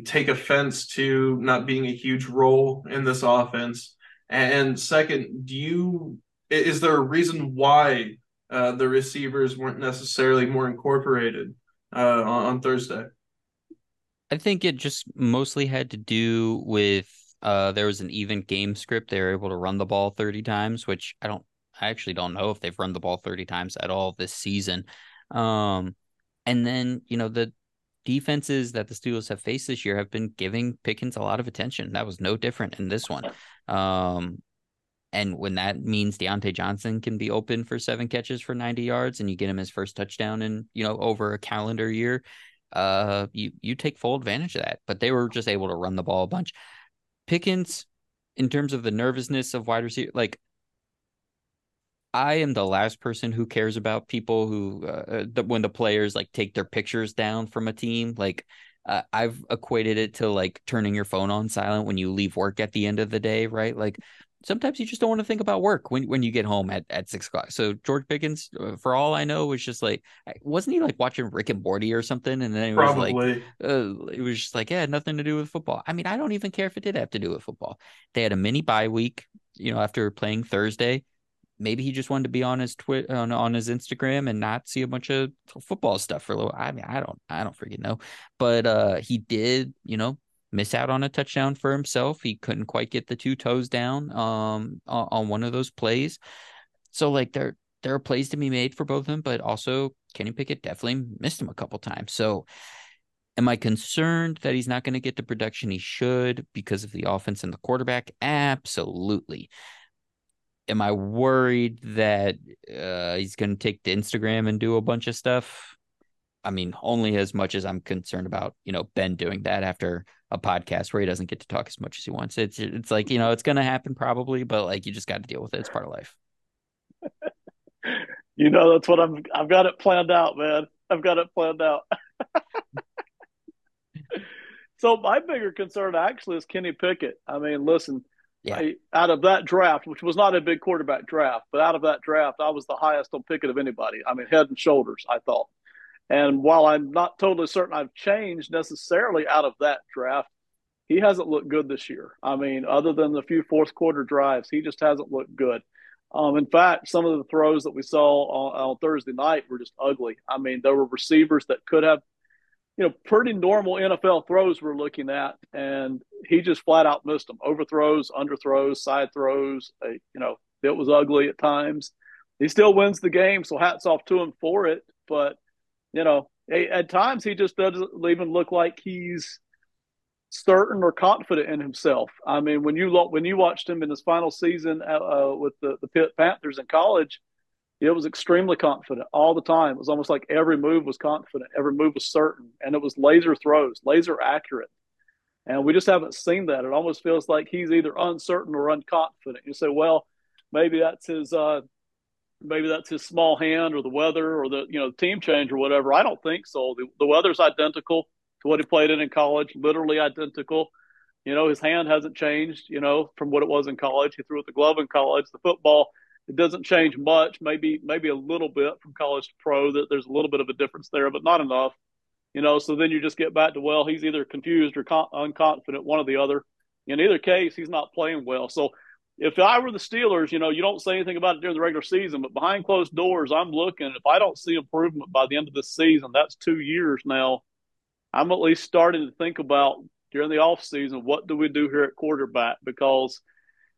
take offense to not being a huge role in this offense? And second, do you is there a reason why uh, the receivers weren't necessarily more incorporated uh, on, on Thursday? I think it just mostly had to do with uh, there was an even game script. They were able to run the ball 30 times, which I don't, I actually don't know if they've run the ball 30 times at all this season. Um, and then, you know, the defenses that the Steelers have faced this year have been giving Pickens a lot of attention. That was no different in this one. *laughs* Um, and when that means Diontae Johnson can be open for seven catches for 90 yards and you get him his first touchdown in, you know, over a calendar year, uh, you, you take full advantage of that. But they were just able to run the ball a bunch. Pickens, in terms of the nervousness of wide receiver, like I am the last person who cares about people who, uh, uh, the, when the players like take their pictures down from a team. Like uh, I've equated it to like turning your phone on silent when you leave work at the end of the day, right? Like sometimes you just don't want to think about work when, when you get home at, at six o'clock. So George Pickens, uh, for all I know, was just like, wasn't he like watching Rick and Morty or something? And then it was Probably. like, uh, it was just like, yeah, nothing to do with football. I mean, I don't even care if it did have to do with football. They had a mini bye week, you know, after playing Thursday. Maybe he just wanted to be on his twit on, on his Instagram and not see a bunch of football stuff for a little. I mean, I don't, I don't freaking know, but uh, he did, you know, miss out on a touchdown for himself. He couldn't quite get the two toes down um on, on one of those plays. So like there there are plays to be made for both of them, but also Kenny Pickett definitely missed him a couple times. So am I concerned that he's not going to get the production he should because of the offense and the quarterback? Absolutely. Am I worried that uh, he's going to take to Instagram and do a bunch of stuff? I mean, only as much as I'm concerned about, you know, Ben doing that after a podcast where he doesn't get to talk as much as he wants. It's it's like, you know, it's gonna happen probably, but like you just got to deal with it. It's part of life. *laughs* you know, that's what I'm I've got it planned out, man. I've got it planned out. *laughs* so my bigger concern actually is Kenny Pickett. I mean, listen, yeah. I, out of that draft, which was not a big quarterback draft, but out of that draft, I was the highest on Pickett of anybody. I mean, head and shoulders, I thought. And while I'm not totally certain I've changed necessarily out of that draft, he hasn't looked good this year. I mean, other than the few fourth quarter drives, he just hasn't looked good. Um, in fact, some of the throws that we saw on, on, Thursday night were just ugly. I mean, there were receivers that could have, you know, pretty normal NFL throws we're looking at, and he just flat out missed them. Overthrows, underthrows, side throws. Uh, you know, it was ugly at times. He still wins the game, so hats off to him for it. But you know, at times he just doesn't even look like he's certain or confident in himself. I mean, when you when you watched him in his final season uh, uh, with the the Pitt Panthers in college, it was extremely confident all the time. It was almost like every move was confident, every move was certain, and it was laser throws, laser accurate. And we just haven't seen that. It almost feels like he's either uncertain or unconfident. You say, well, maybe that's his uh, maybe that's his small hand or the weather or the you know team change or whatever. I don't think so. The, the weather's identical to what he played in in college, literally identical. You know, his hand hasn't changed. You know, from what it was in college. He threw with the glove in college. The football it doesn't change much. Maybe maybe a little bit from college to pro. That there's a little bit of a difference there, but not enough. You know, so then you just get back to well, he's either confused or con- unconfident, one or the other. In either case, he's not playing well. So if I were the Steelers, you know, you don't say anything about it during the regular season, but behind closed doors, I'm looking. If I don't see improvement by the end of this season, that's two years now. I'm at least starting to think about during the off season, what do we do here at quarterback? Because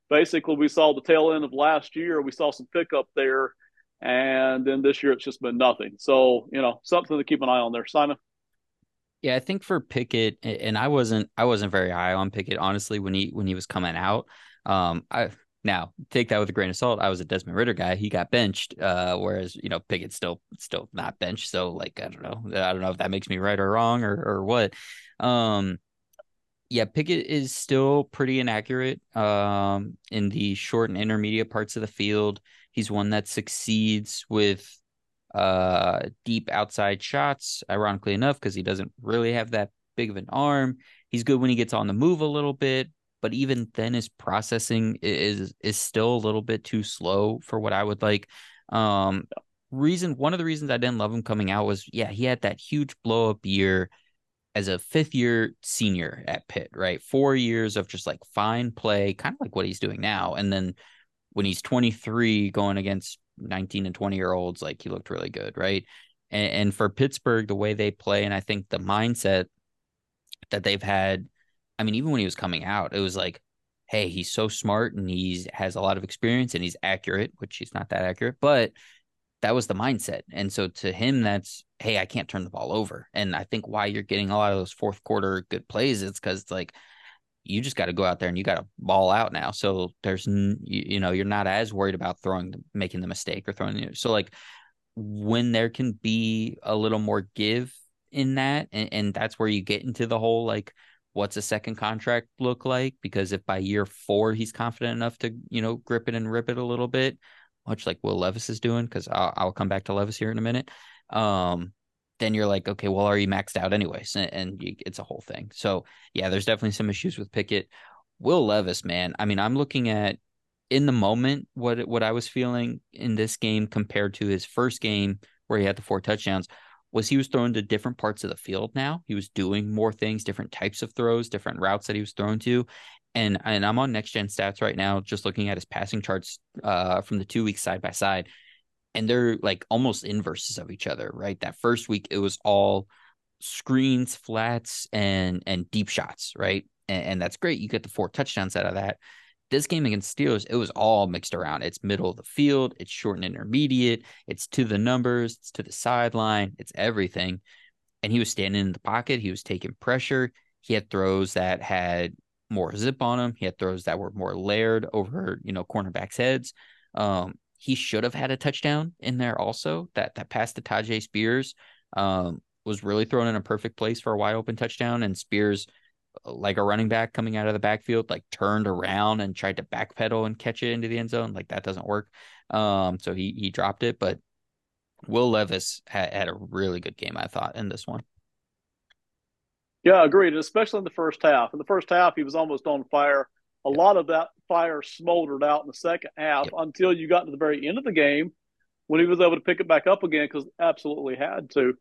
basically we saw the tail end of last year, we saw some pickup there, and then this year it's just been nothing. So, you know, something to keep an eye on there. Simon. Yeah, I think for Pickett, and I wasn't I wasn't very high on Pickett, honestly, when he when he was coming out. Um, I now take that with a grain of salt. I was a Desmond Ridder guy. He got benched, uh, whereas you know Pickett's still still not benched. So like I don't know, I don't know if that makes me right or wrong or or what. Um, yeah, Pickett is still pretty inaccurate um, in the short and intermediate parts of the field. He's one that succeeds with uh, deep outside shots, ironically enough, because he doesn't really have that big of an arm. He's good when he gets on the move a little bit, but even then his processing is is still a little bit too slow for what I would like. Um reason one of the reasons I didn't love him coming out was yeah, he had that huge blow up year as a fifth year senior at Pitt, right? 4 years of just like fine play, kind of like what he's doing now. And then when he's 23 going against 19 and 20 year olds, like he looked really good, right? And, and for Pittsburgh, the way they play, and I think the mindset that they've had I mean, even when he was coming out, it was like, hey, he's so smart and he has a lot of experience and he's accurate, which he's not that accurate, but that was the mindset. And so to him, that's, hey, I can't turn the ball over. And I think why you're getting a lot of those fourth quarter good plays, it's because it's like, you just got to go out there and you got to ball out now. So there's, you know, you're not as worried about throwing, making the mistake or throwing. So like when there can be a little more give in that, and, and that's where you get into the whole like, what's a second contract look like? Because if by year four he's confident enough to, you know, grip it and rip it a little bit, much like Will Levis is doing, because I'll, I'll, come back to Levis here in a minute. Um, then you're like, okay, well, are you maxed out anyways? And, and you, it's a whole thing. So yeah, there's definitely some issues with Pickett. Will Levis, man. I mean, I'm looking at in the moment what what I was feeling in this game compared to his first game where he had the four touchdowns was he was thrown to different parts of the field now. He was doing more things, different types of throws, different routes that he was thrown to. And and I'm on next gen stats right now, just looking at his passing charts uh, from the two weeks side by side. And they're like almost inverses of each other, right? That first week it was all screens, flats, and and deep shots, right? And, and that's great. You get the four touchdowns out of that this game against Steelers, it was all mixed around. It's middle of the field, it's short and intermediate, it's to the numbers, it's to the sideline, it's everything. And he was standing in the pocket, he was taking pressure. He had throws that had more zip on him. He had throws that were more layered over, you know, cornerbacks' heads. Um, he should have had a touchdown in there also. That that pass to Tyjae Spears um, was really thrown in a perfect place for a wide open touchdown, and Spears like a running back coming out of the backfield, like turned around and tried to backpedal and catch it into the end zone. Like that doesn't work. Um, so he he dropped it, but Will Levis had, had a really good game, I thought, in this one. Yeah, agreed. Especially in the first half. In the first half, he was almost on fire. A yep. lot of that fire smoldered out in the second half yep. until you got to the very end of the game when he was able to pick it back up again because absolutely had to.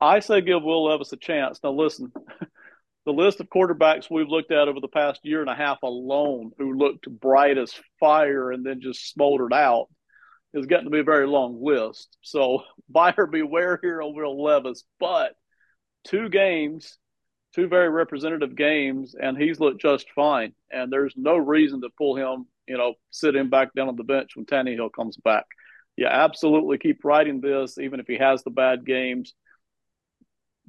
I say give Will Levis a chance. Now, listen, *laughs* the list of quarterbacks we've looked at over the past year and a half alone who looked bright as fire and then just smoldered out is getting to be a very long list. So *laughs* buyer beware here on Will Levis. But two games, two very representative games, and he's looked just fine. And there's no reason to pull him, you know, sit him back down on the bench when Tannehill comes back. Yeah, absolutely keep riding this, even if he has the bad games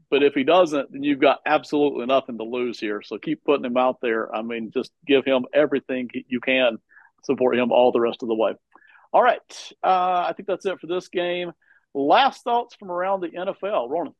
but if he doesn't, then you've got absolutely nothing to lose here. So keep putting him out there. I mean, just give him everything you can, support him all the rest of the way. All right. Uh, I think that's it for this game. Last thoughts from around the NFL. Ronan.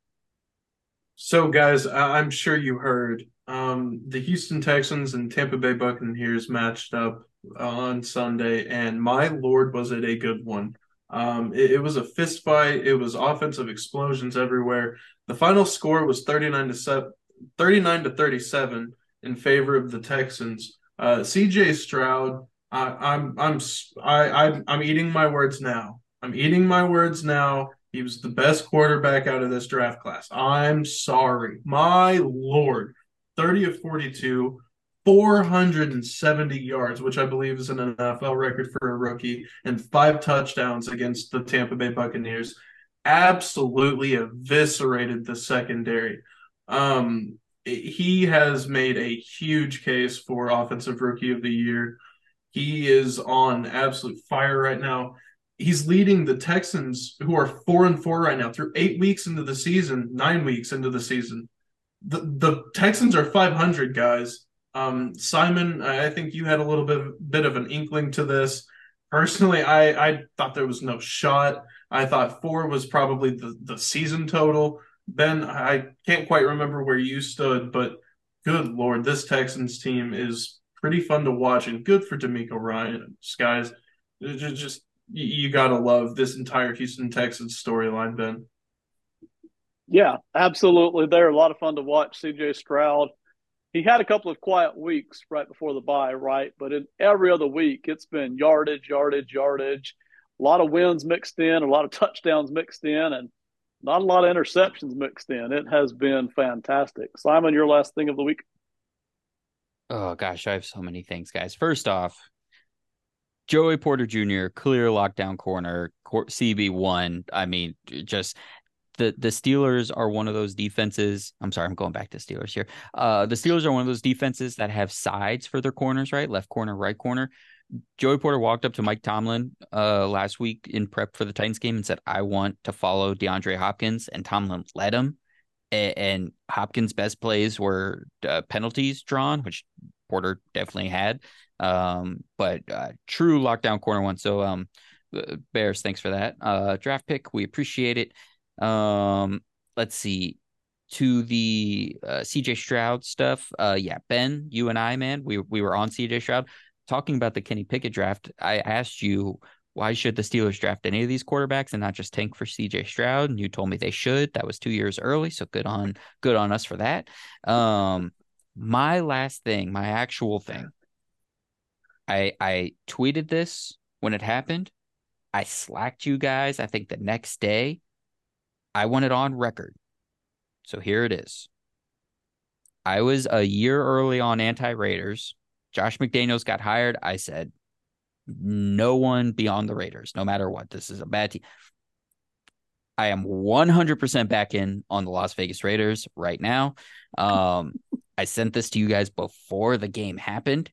So, guys, I'm sure you heard um, the Houston Texans and Tampa Bay Buccaneers matched up on Sunday, and my lord, was it a good one. Um, it, it, was a fist fight. It was offensive explosions everywhere. The final score was 39 to 7, 39 to 37 in favor of the Texans. Uh, CJ Stroud, I, I'm I'm I, I'm I'm eating my words now. I'm eating my words now. He was the best quarterback out of this draft class. I'm sorry. My lord. 30 of 42, 470 yards, which I believe is an NFL record for a rookie, and five touchdowns against the Tampa Bay Buccaneers. Absolutely eviscerated the secondary. Um, he has made a huge case for Offensive Rookie of the Year. He is on absolute fire right now. He's leading the Texans, who are four and four right now, through eight weeks into the season, nine weeks into the season. The the Texans are 500 guys um, Simon, I think you had a little bit bit of an inkling to this. Personally, I I thought there was no shot. I thought four was probably the the season total. Ben, I can't quite remember where you stood, but good lord, this Texans team is pretty fun to watch and good for DeMeco Ryan. Guys, just, just you gotta love this entire Houston Texans storyline, Ben. Yeah, absolutely. They're a lot of fun to watch. CJ Stroud he had a couple of quiet weeks right before the bye, right? But in every other week, it's been yardage, yardage, yardage, a lot of wins mixed in, a lot of touchdowns mixed in, and not a lot of interceptions mixed in. It has been fantastic. Simon, your last thing of the week. Oh gosh, I have so many things, guys. First off, Joey Porter Jr., clear lockdown corner, CB one. I mean, just the the Steelers are one of those defenses. I'm sorry, I'm going back to Steelers here. Uh, the Steelers are one of those defenses that have sides for their corners, right? Left corner, right corner. Joey Porter walked up to Mike Tomlin uh, last week in prep for the Titans game and said, "I want to follow DeAndre Hopkins," and Tomlin led him. And, and Hopkins' best plays were uh, penalties drawn, which Porter definitely had. Um, but uh, true lockdown corner one. So, um, Bears, thanks for that uh, draft pick. We appreciate it. Um, let's see. To the uh, CJ Stroud stuff, uh, yeah, Ben, you and I, man, we we were on CJ Stroud talking about the Kenny Pickett draft. I asked you why should the Steelers draft any of these quarterbacks and not just tank for CJ Stroud? And you told me they should. That was two years early, so good on good on us for that. Um, my last thing, my actual thing, I I tweeted this when it happened. I slacked you guys. I think the next day I want it on record. So here it is. I was a year early on anti Raiders. Josh McDaniels got hired. I said, no one beyond the Raiders, no matter what. This is a bad team. I am 100% back in on the Las Vegas Raiders right now. Um, I sent this to you guys before the game happened,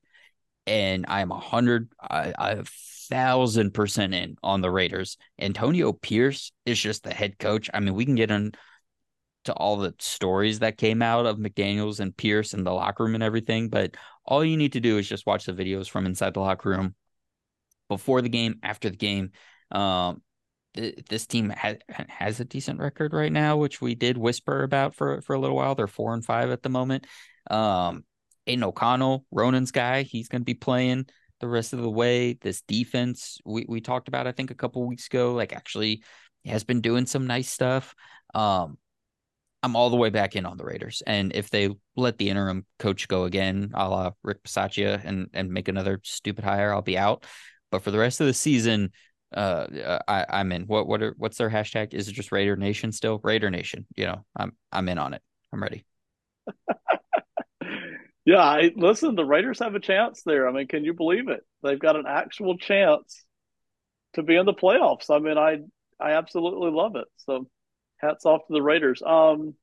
and I'm a hundred, a thousand percent in on the Raiders. Antonio Pierce is just the head coach. I mean, we can get into all the stories that came out of McDaniels and Pierce and the locker room and everything, but all you need to do is just watch the videos from inside the locker room before the game, after the game. Um, this team has has a decent record right now, which we did whisper about for for a little while. They're four and five at the moment. Um, Aidan O'Connell, Ronan's guy, he's going to be playing the rest of the way. This defense we, we talked about, I think, a couple weeks ago, like actually has been doing some nice stuff. Um, I'm all the way back in on the Raiders. And if they let the interim coach go again, a la Rick Bisaccia, and and make another stupid hire, I'll be out. But for the rest of the season, uh, I, I'm in. What what are what's their hashtag? Is it just Raider Nation still? Raider Nation. You know, I'm I'm in on it. I'm ready. *laughs* Yeah, I, listen, the Raiders have a chance there. I mean, can you believe it? They've got an actual chance to be in the playoffs. I mean, I I absolutely love it. So, hats off to the Raiders. Um,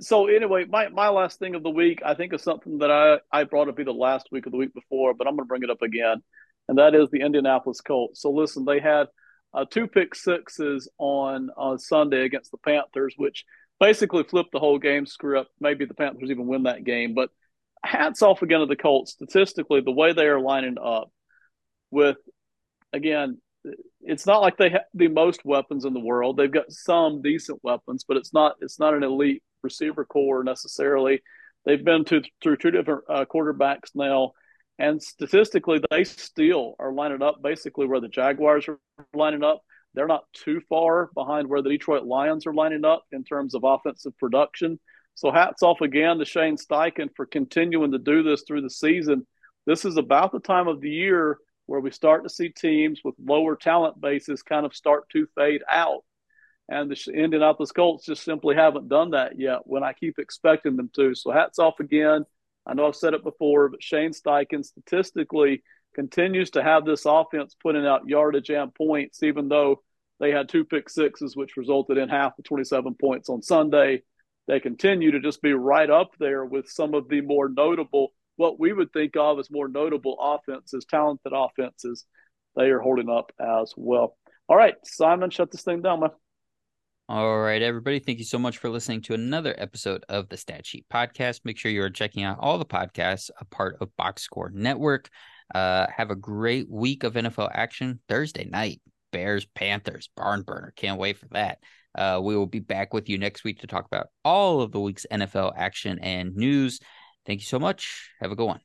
so anyway, my my last thing of the week, I think, is something that I I brought up either last week or the week before, but I'm going to bring it up again, and that is the Indianapolis Colts. So listen, they had uh, two pick sixes on on Sunday against the Panthers, which basically flipped the whole game script. Maybe the Panthers even win that game. But hats off again to the Colts. Statistically, the way they are lining up with, again, it's not like they have the most weapons in the world. They've got some decent weapons, but it's not it's not an elite receiver core necessarily. They've been to, through two different uh, quarterbacks now, And statistically, they still are lining up basically where the Jaguars are lining up. They're not too far behind where the Detroit Lions are lining up in terms of offensive production. So hats off again to Shane Steichen for continuing to do this through the season. This is about the time of the year where we start to see teams with lower talent bases kind of start to fade out. And the Indianapolis Colts just simply haven't done that yet when I keep expecting them to. So hats off again. I know I've said it before, but Shane Steichen statistically continues to have this offense putting out yardage and points, even though they had two pick sixes, which resulted in half the 27 points on Sunday. They continue to just be right up there with some of the more notable, what we would think of as more notable offenses, talented offenses. They are holding up as well. All right, Simon, shut this thing down, man. All right, everybody. Thank you so much for listening to another episode of the Stat Sheet Podcast. Make sure you are checking out all the podcasts, a part of Box Score Network. Uh, have a great week of NFL action Thursday night. Bears, Panthers, barn burner. Can't wait for that. Uh, we will be back with you next week to talk about all of the week's NFL action and news. Thank you so much. Have a good one.